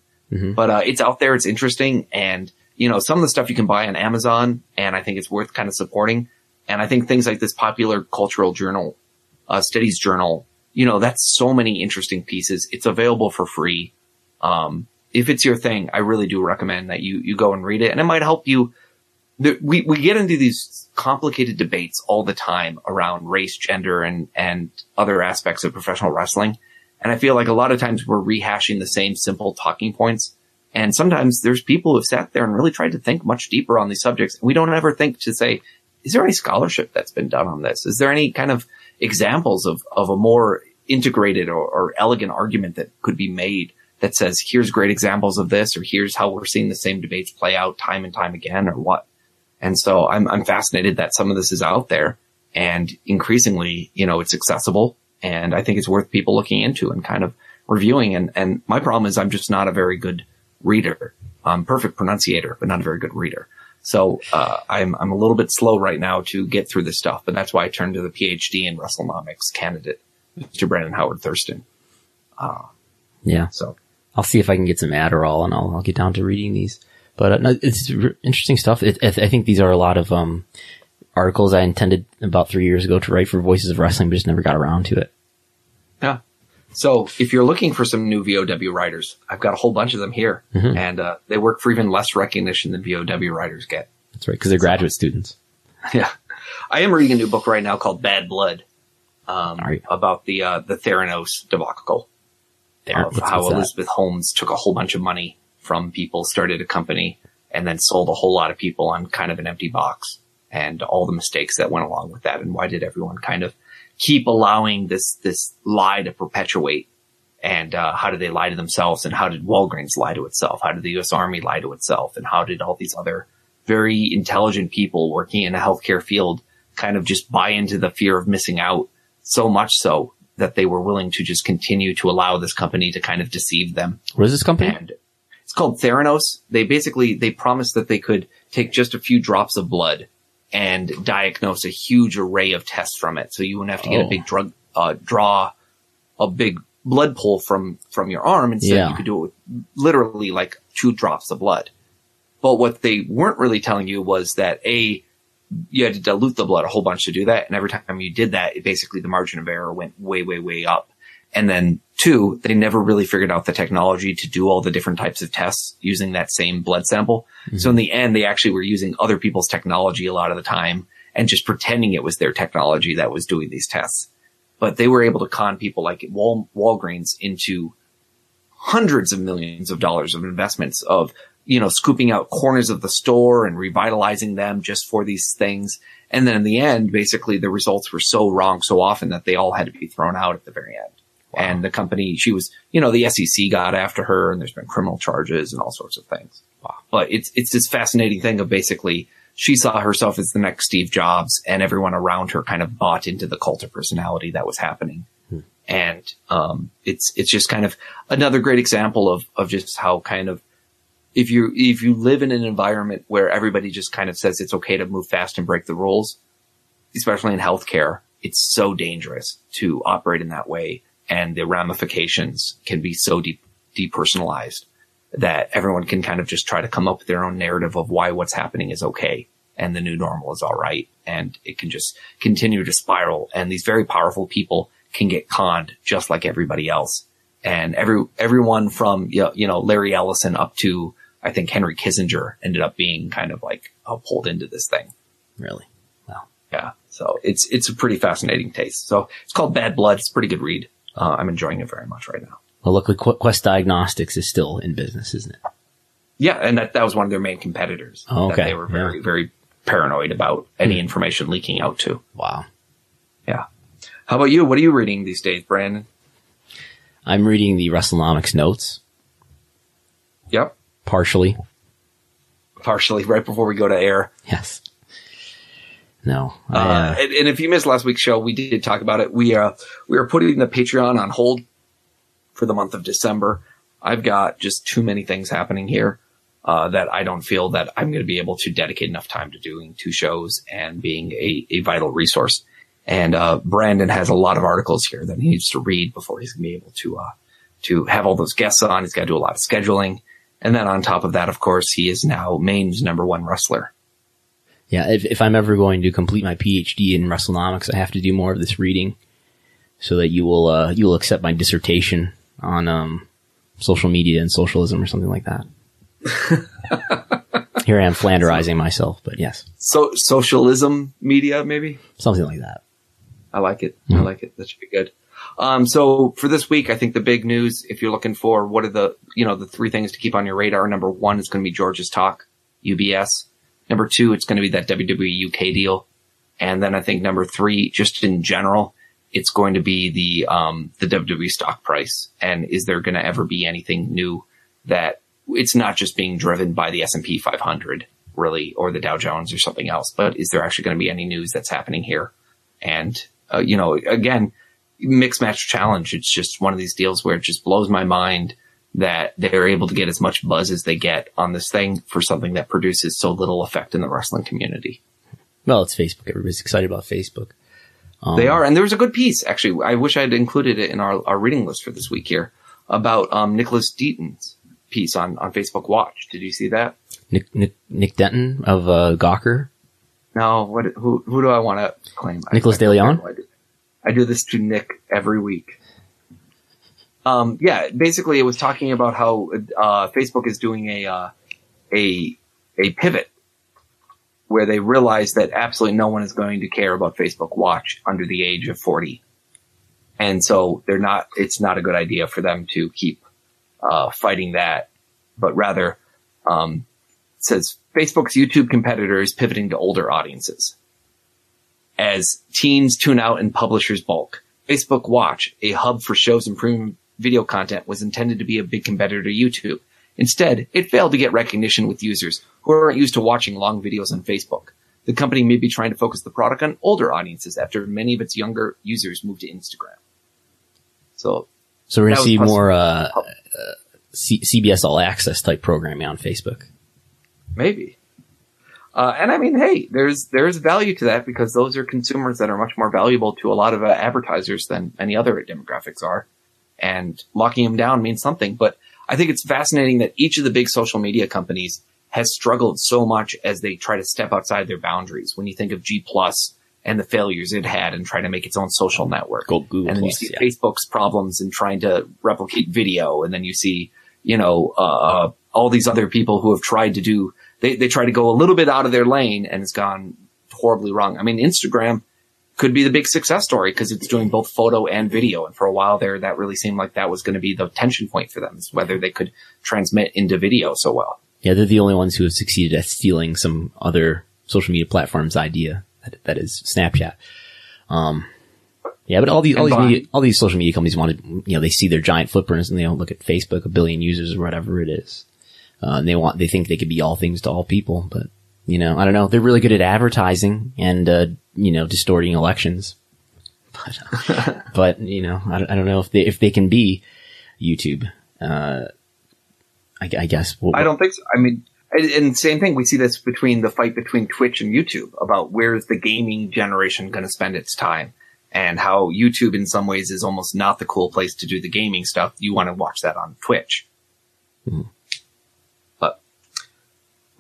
But uh, it's out there. It's interesting. And, you know, some of the stuff you can buy on Amazon and I think it's worth kind of supporting. And I think things like this popular cultural journal, uh, studies journal, you know, that's so many interesting pieces. It's available for free. Um, if it's your thing, I really do recommend that you, you go and read it and it might help you. We, we get into these complicated debates all the time around race, gender, and, and other aspects of professional wrestling. And I feel like a lot of times we're rehashing the same simple talking points. And sometimes there's people who've sat there and really tried to think much deeper on these subjects. And we don't ever think to say, is there any scholarship that's been done on this? Is there any kind of examples of, of a more integrated or, or elegant argument that could be made that says, here's great examples of this, or here's how we're seeing the same debates play out time and time again, or what? And so I'm, I'm fascinated that some of this is out there and increasingly, you know, it's accessible and I think it's worth people looking into and kind of reviewing. And and my problem is I'm just not a very good reader. I'm perfect pronunciator, but not a very good reader. So uh, I'm I'm a little bit slow right now to get through this stuff, but that's why I turned to the PhD in WrestleNomics candidate, Mr. Brandon Howard Thurston. Uh, yeah. So I'll see if I can get some Adderall and I'll, I'll get down to reading these. But uh, no, it's r- interesting stuff. It, I I think these are a lot of um, articles I intended about three years ago to write for Voices of Wrestling, but just never got around to it. yeah. So if you're looking for some new VOW writers, I've got a whole bunch of them here, and uh, they work for even less recognition than VOW writers get. That's right, because they're graduate students. <laughs> Yeah, I am reading a new book right now called Bad Blood um, about the uh, the Theranos debacle. There, of how what's that? Elizabeth Holmes took a whole bunch of money from people, started a company, and then sold a whole lot of people on kind of an empty box, and all the mistakes that went along with that, and why did everyone kind of keep allowing this this lie to perpetuate? And uh, how did they lie to themselves? And how did Walgreens lie to itself? How did the U.S. Army lie to itself? And how did all these other very intelligent people working in a healthcare field kind of just buy into the fear of missing out so much so that they were willing to just continue to allow this company to kind of deceive them. What is this company? And it's called Theranos. They basically, they promised that they could take just a few drops of blood and diagnose a huge array of tests from it. So you wouldn't have to get Oh. a big drug, uh, draw a big blood pull from, from your arm. Instead, Yeah. you could do it with literally like two drops of blood. But what they weren't really telling you was that A, you had to dilute the blood a whole bunch to do that. And every time you did that, it basically the margin of error went way, way, way up. And then two, they never really figured out the technology to do all the different types of tests using that same blood sample. So in mm-hmm. the end, they actually were using other people's technology a lot of the time and just pretending it was their technology that was doing these tests. But they were able to con people like Wal- Walgreens into hundreds of millions of dollars of investments of, you know, scooping out corners of the store and revitalizing them just for these things. And then in the end, basically the results were so wrong so often that they all had to be thrown out at the very end. And the company, she was, you know, the SEC got after her and there's been criminal charges and all sorts of things. But it's, it's this fascinating thing of basically she saw herself as the next Steve Jobs and everyone around her kind of bought into the cult of personality that was happening. And, um, it's, it's just kind of another great example of, of just how kind of if you if you live in an environment where everybody just kind of says it's okay to move fast and break the rules, especially in healthcare, it's so dangerous to operate in that way, and the ramifications can be so deep depersonalized that everyone can kind of just try to come up with their own narrative of why what's happening is okay and the new normal is all right, and it can just continue to spiral, and these very powerful people can get conned just like everybody else and every everyone from you know, you know Larry Ellison up to I think Henry Kissinger ended up being kind of like uh, pulled into this thing. Really? Wow. Yeah, so it's it's a pretty fascinating taste. So it's called Bad Blood. It's a pretty good read. Uh, I'm enjoying it very much right now. Well, luckily, Qu- Quest Diagnostics is still in business, isn't it? Yeah, and that that was one of their main competitors. Oh, That okay. they were very Yeah. very paranoid about any information leaking out to. Wow. Yeah. How about you? What are you reading these days, Brandon? I'm reading the WrestleNomics notes, Yep. partially. Partially right before we go to air. Yes. No. I, Uh, uh, and, and if you missed last week's show, we did talk about it. We uh we are putting the Patreon on hold for the month of December. I've got just too many things happening here uh, that I don't feel that I'm going to be able to dedicate enough time to doing two shows and being a, a vital resource. And uh, Brandon has a lot of articles here that he needs to read before he's going to be able to uh, to have all those guests on. He's got to do a lot of scheduling. And then on top of that, of course, he is now Maine's number one wrestler. Yeah, if, if I'm ever going to complete my PhD in WrestleNomics, I have to do more of this reading so that you will, uh, you will accept my dissertation on, um, social media and socialism or something like that. <laughs> Here I am flanderizing myself, but yes, So socialism media, maybe. something like that. I like it. I like it. That should be good. Um, so for this week, I think the big news, if you're looking for what are the, you know, the three things to keep on your radar, number one is going to be George's talk, UBS. Number two, it's going to be that WWE UK deal. And then I think number three, just in general, it's going to be the, um, the WWE stock price. And is there going to ever be anything new that it's not just being driven by the S&P 500 really, or the Dow Jones or something else, but is there actually going to be any news that's happening here? And, uh, you know, again, mix match challenge. It's just one of these deals where it just blows my mind that they're able to get as much buzz as they get on this thing for something that produces so little effect in the wrestling community. Well, it's Facebook. Everybody's excited about Facebook. Um, They are, and there was a good piece actually. I wish I'd included it in our, our reading list for this week here about um, Nicholas Deaton's piece on on Facebook Watch. Did you see that? Nick, Nick, Nick Denton of uh, Gawker. No. What? Who? Who do I want to claim? I- Nicholas I- De Leon? I I do this to Nick every week. Um. Yeah. Basically, it was talking about how uh, Facebook is doing a uh, a a pivot where they realize that absolutely no one is going to care about Facebook Watch under the age of 40. And so they're not, it's not a good idea for them to keep, uh, fighting that, but rather, um, says Facebook's YouTube competitor is pivoting to older audiences. As teens tune out and publishers bulk, Facebook Watch, a hub for shows and premium video content, was intended to be a big competitor to YouTube. Instead, it failed to get recognition with users who aren't used to watching long videos on Facebook. The company may be trying to focus the product on older audiences after many of its younger users moved to Instagram. So So we're gonna see more uh, uh, C- CBS All Access type programming on Facebook. maybe. Uh, and I mean, hey, there's there's value to that because those are consumers that are much more valuable to a lot of uh, advertisers than any other demographics are, and locking them down means something. But I think it's fascinating that each of the big social media companies has struggled so much as they try to step outside their boundaries. When you think of G Plus and the failures it had and trying to make its own social network, Go- Google and then you Plus, see yeah. Facebook's problems in trying to replicate video, and then you see, you know, uh, all these other people who have tried to do. They they try to go a little bit out of their lane, and it's gone horribly wrong. I mean, Instagram could be the big success story because it's doing both photo and video, and for a while there, that really seemed like that was going to be the tension point for them, is whether they could transmit into video so well. Yeah, they're the only ones who have succeeded at stealing some other social media platform's idea. That, that is Snapchat. Um, yeah, but all these all these media, all these social media companies want to, you know, they see their giant footprints and they don't look at Facebook, a billion users or whatever it is. Uh, and they want, they think they could be all things to all people, but you know, I don't know. They're really good at advertising and, uh, you know, distorting elections. <laughs> But, but you know, I, don't- I don't know if they, if they can be YouTube. Uh, I, I guess. We'll- I don't think so. I mean, and, same thing. We see this between the fight between Twitch and YouTube about where's the gaming generation going to spend its time, and how YouTube in some ways is almost not the cool place to do the gaming stuff. You want to watch that on Twitch. But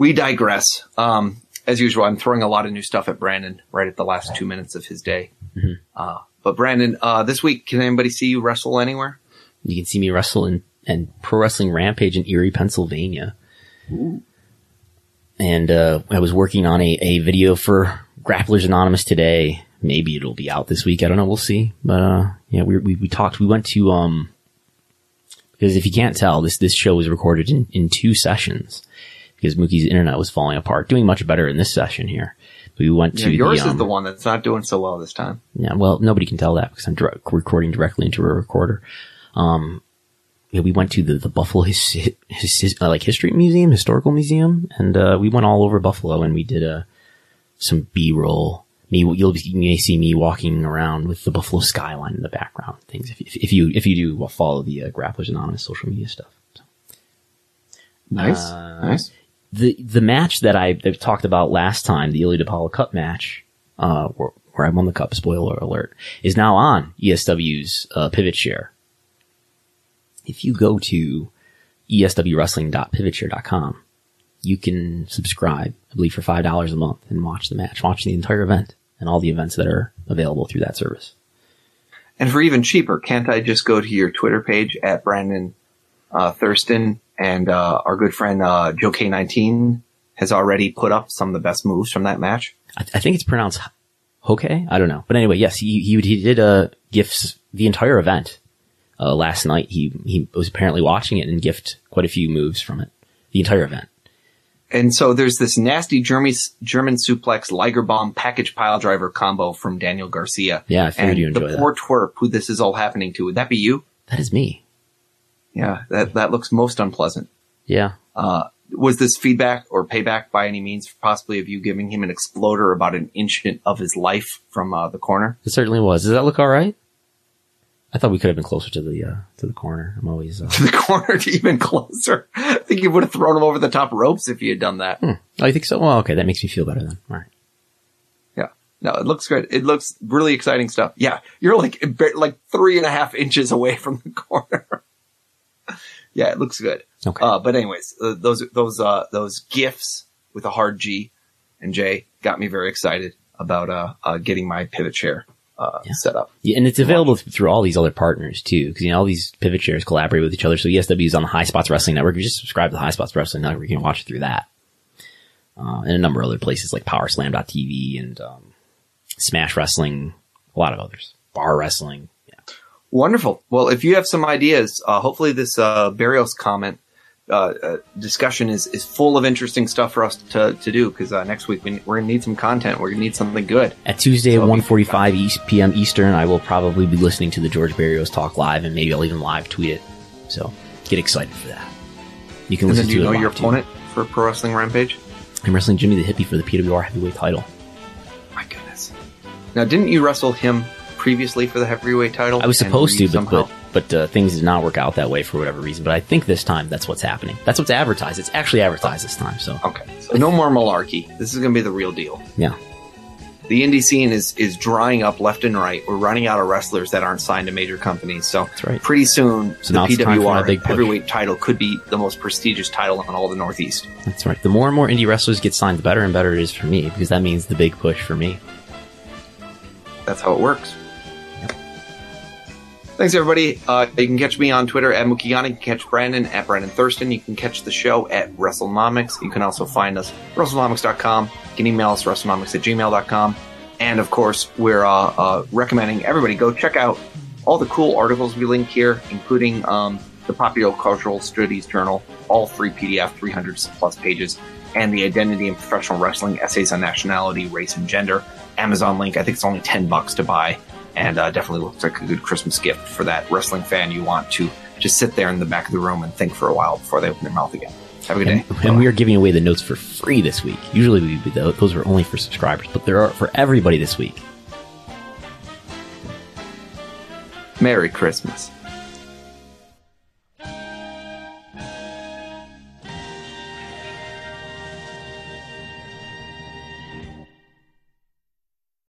we digress. Um, as usual, I'm throwing a lot of new stuff at Brandon right at the last two minutes of his day. Uh, but Brandon, uh, this week, can anybody see you wrestle anywhere? You can see me wrestle in and Pro Wrestling Rampage in Erie, Pennsylvania. And uh, I was working on a, a video for Grapplers Anonymous today. Maybe it'll be out this week. I don't know. We'll see. But uh, yeah, we, we we talked. We went to um because if you can't tell, this this show was recorded in in two sessions because Mookie's internet was falling apart. Doing much better in this session here. We went Yeah, to yours the, um, is the one that's not doing so well this time. yeah, well, nobody can tell that because I'm direct, recording directly into a recorder. Um, yeah, we went to the, the Buffalo his, his, his, uh, like history museum, historical museum, and uh, we went all over Buffalo and we did uh, some B roll. Me, you'll you may see me walking around with the Buffalo skyline in the background. Things if, if, if you if you do well, follow the uh, Grapplers Anonymous social media stuff. So. Nice, Uh, nice. The the match that I talked about last time, the Ilio DiPaolo Cup match, uh, where, where I won the cup, spoiler alert, is now on ESW's uh, Pivot Share. If you go to eswwrestling.pivotshare.com, you can subscribe, I believe, for five dollars a month and watch the match, watch the entire event and all the events that are available through that service. And for even cheaper, can't I just go to your Twitter page at Brandon uh, Thurston and uh, our good friend uh, Joe K19 has already put up some of the best moves from that match? I, I think it's pronounced Hoke. I don't know, but anyway, yes, he he, he did uh, gifts the entire event uh, last night. He he was apparently watching it and gift quite a few moves from it, the entire event. And so there's this nasty German, German suplex Liger bomb package pile driver combo from Daniel Garcia. Yeah, I figured and you enjoy the that. poor twerp who this is all happening to. Would that be you? That is me. Yeah, that that looks most unpleasant. Yeah, Was this feedback or payback by any means, possibly of you giving him an exploder about an inch of his life from uh, the corner? it certainly was. Does that look all right? I thought we could have been closer to the uh, to the corner. I'm always. Uh, To <laughs> the corner to <laughs> even closer. I think you would have thrown him over the top ropes if you had done that. oh, you think so? Well, okay, that makes me feel better then. All right. Yeah. No, it looks good. It looks really exciting stuff. Yeah. You're like, like three and a half inches away <laughs> from the corner. Yeah, it looks good. Okay. Uh, but anyways, uh, those, those, uh, those gifts with a hard G and J got me very excited about, uh, uh, getting my pivot chair, uh, Yeah. set up. Yeah, and it's available th- through all these other partners too, because you know all these pivot chairs collaborate with each other. So ESW is on the High Spots Wrestling Network. You just subscribe to the High Spots Wrestling Network, you can watch it through that, uh, and a number of other places like PowerSlam.tv and um, Smash Wrestling, a lot of others, Bar Wrestling. Wonderful. Well, if you have some ideas, uh, hopefully this, uh, Barrios comment, uh, uh, discussion is, is full of interesting stuff for us to, to do. Cause, uh, next week we, we're going to need some content. We're going to need something good. At Tuesday at So- 1.45 East p.m. Eastern, I will probably be listening to the George Barrios talk live, and maybe I'll even live tweet it. So get excited for that. You can And listen do you know your live, too. opponent for Pro Wrestling Rampage? I'm wrestling Jimmy the Hippie for the PWR Heavyweight title. My goodness. Now, didn't you wrestle him previously for the heavyweight title? I was supposed to, but but, but uh, things did not work out that way for whatever reason. But I think this time that's what's happening. That's what's advertised. It's actually advertised this time. So Okay, so no more malarkey. This is going to be the real deal. yeah, The indie scene is is drying up left and right. We're running out of wrestlers that aren't signed to major companies. So That's right. pretty soon, So the PWR big heavyweight title could be the most prestigious title in all the Northeast. that's right. The more and more indie wrestlers get signed, the better and better it is for me because that means the big push for me. That's how it works. Thanks, everybody. Uh, you can catch me on Twitter at MookieGhana. You can catch Brandon at Brandon Thurston. You can catch the show at WrestleNomics. You can also find us WrestleNomics.com. You can email us WrestleNomics at gmail.com. And of course, we're uh, uh, recommending everybody go check out all the cool articles we link here, including um, the Popular Cultural Studies Journal, all free PDF, 300 plus pages, and the Identity and Professional Wrestling Essays on Nationality, Race, and Gender. Amazon link. I think it's only 10 bucks to buy and uh, definitely looks like a good Christmas gift for that wrestling fan you want to just sit there in the back of the room and think for a while before they open their mouth again. Have a good And, day. and we are giving away the notes for free this week. Usually we do tho- those are only for subscribers, but there are for everybody this week. Merry Christmas.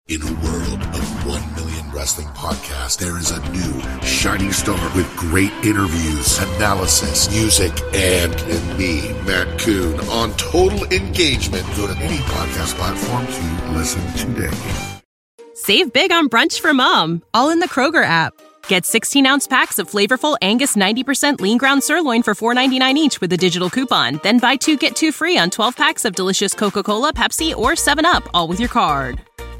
In a world of 1 million wrestling podcasts, there is a new shining star with great interviews, analysis, music, and, and me, Matt Coon, on total engagement. Go to any podcast platform to listen today. Save big on brunch for mom, all in the Kroger app. Get 16 ounce packs of flavorful Angus 90% lean ground sirloin for $4.99 each with a digital coupon. Then buy two get two free on 12 packs of delicious Coca Cola, Pepsi, or 7UP, all with your card.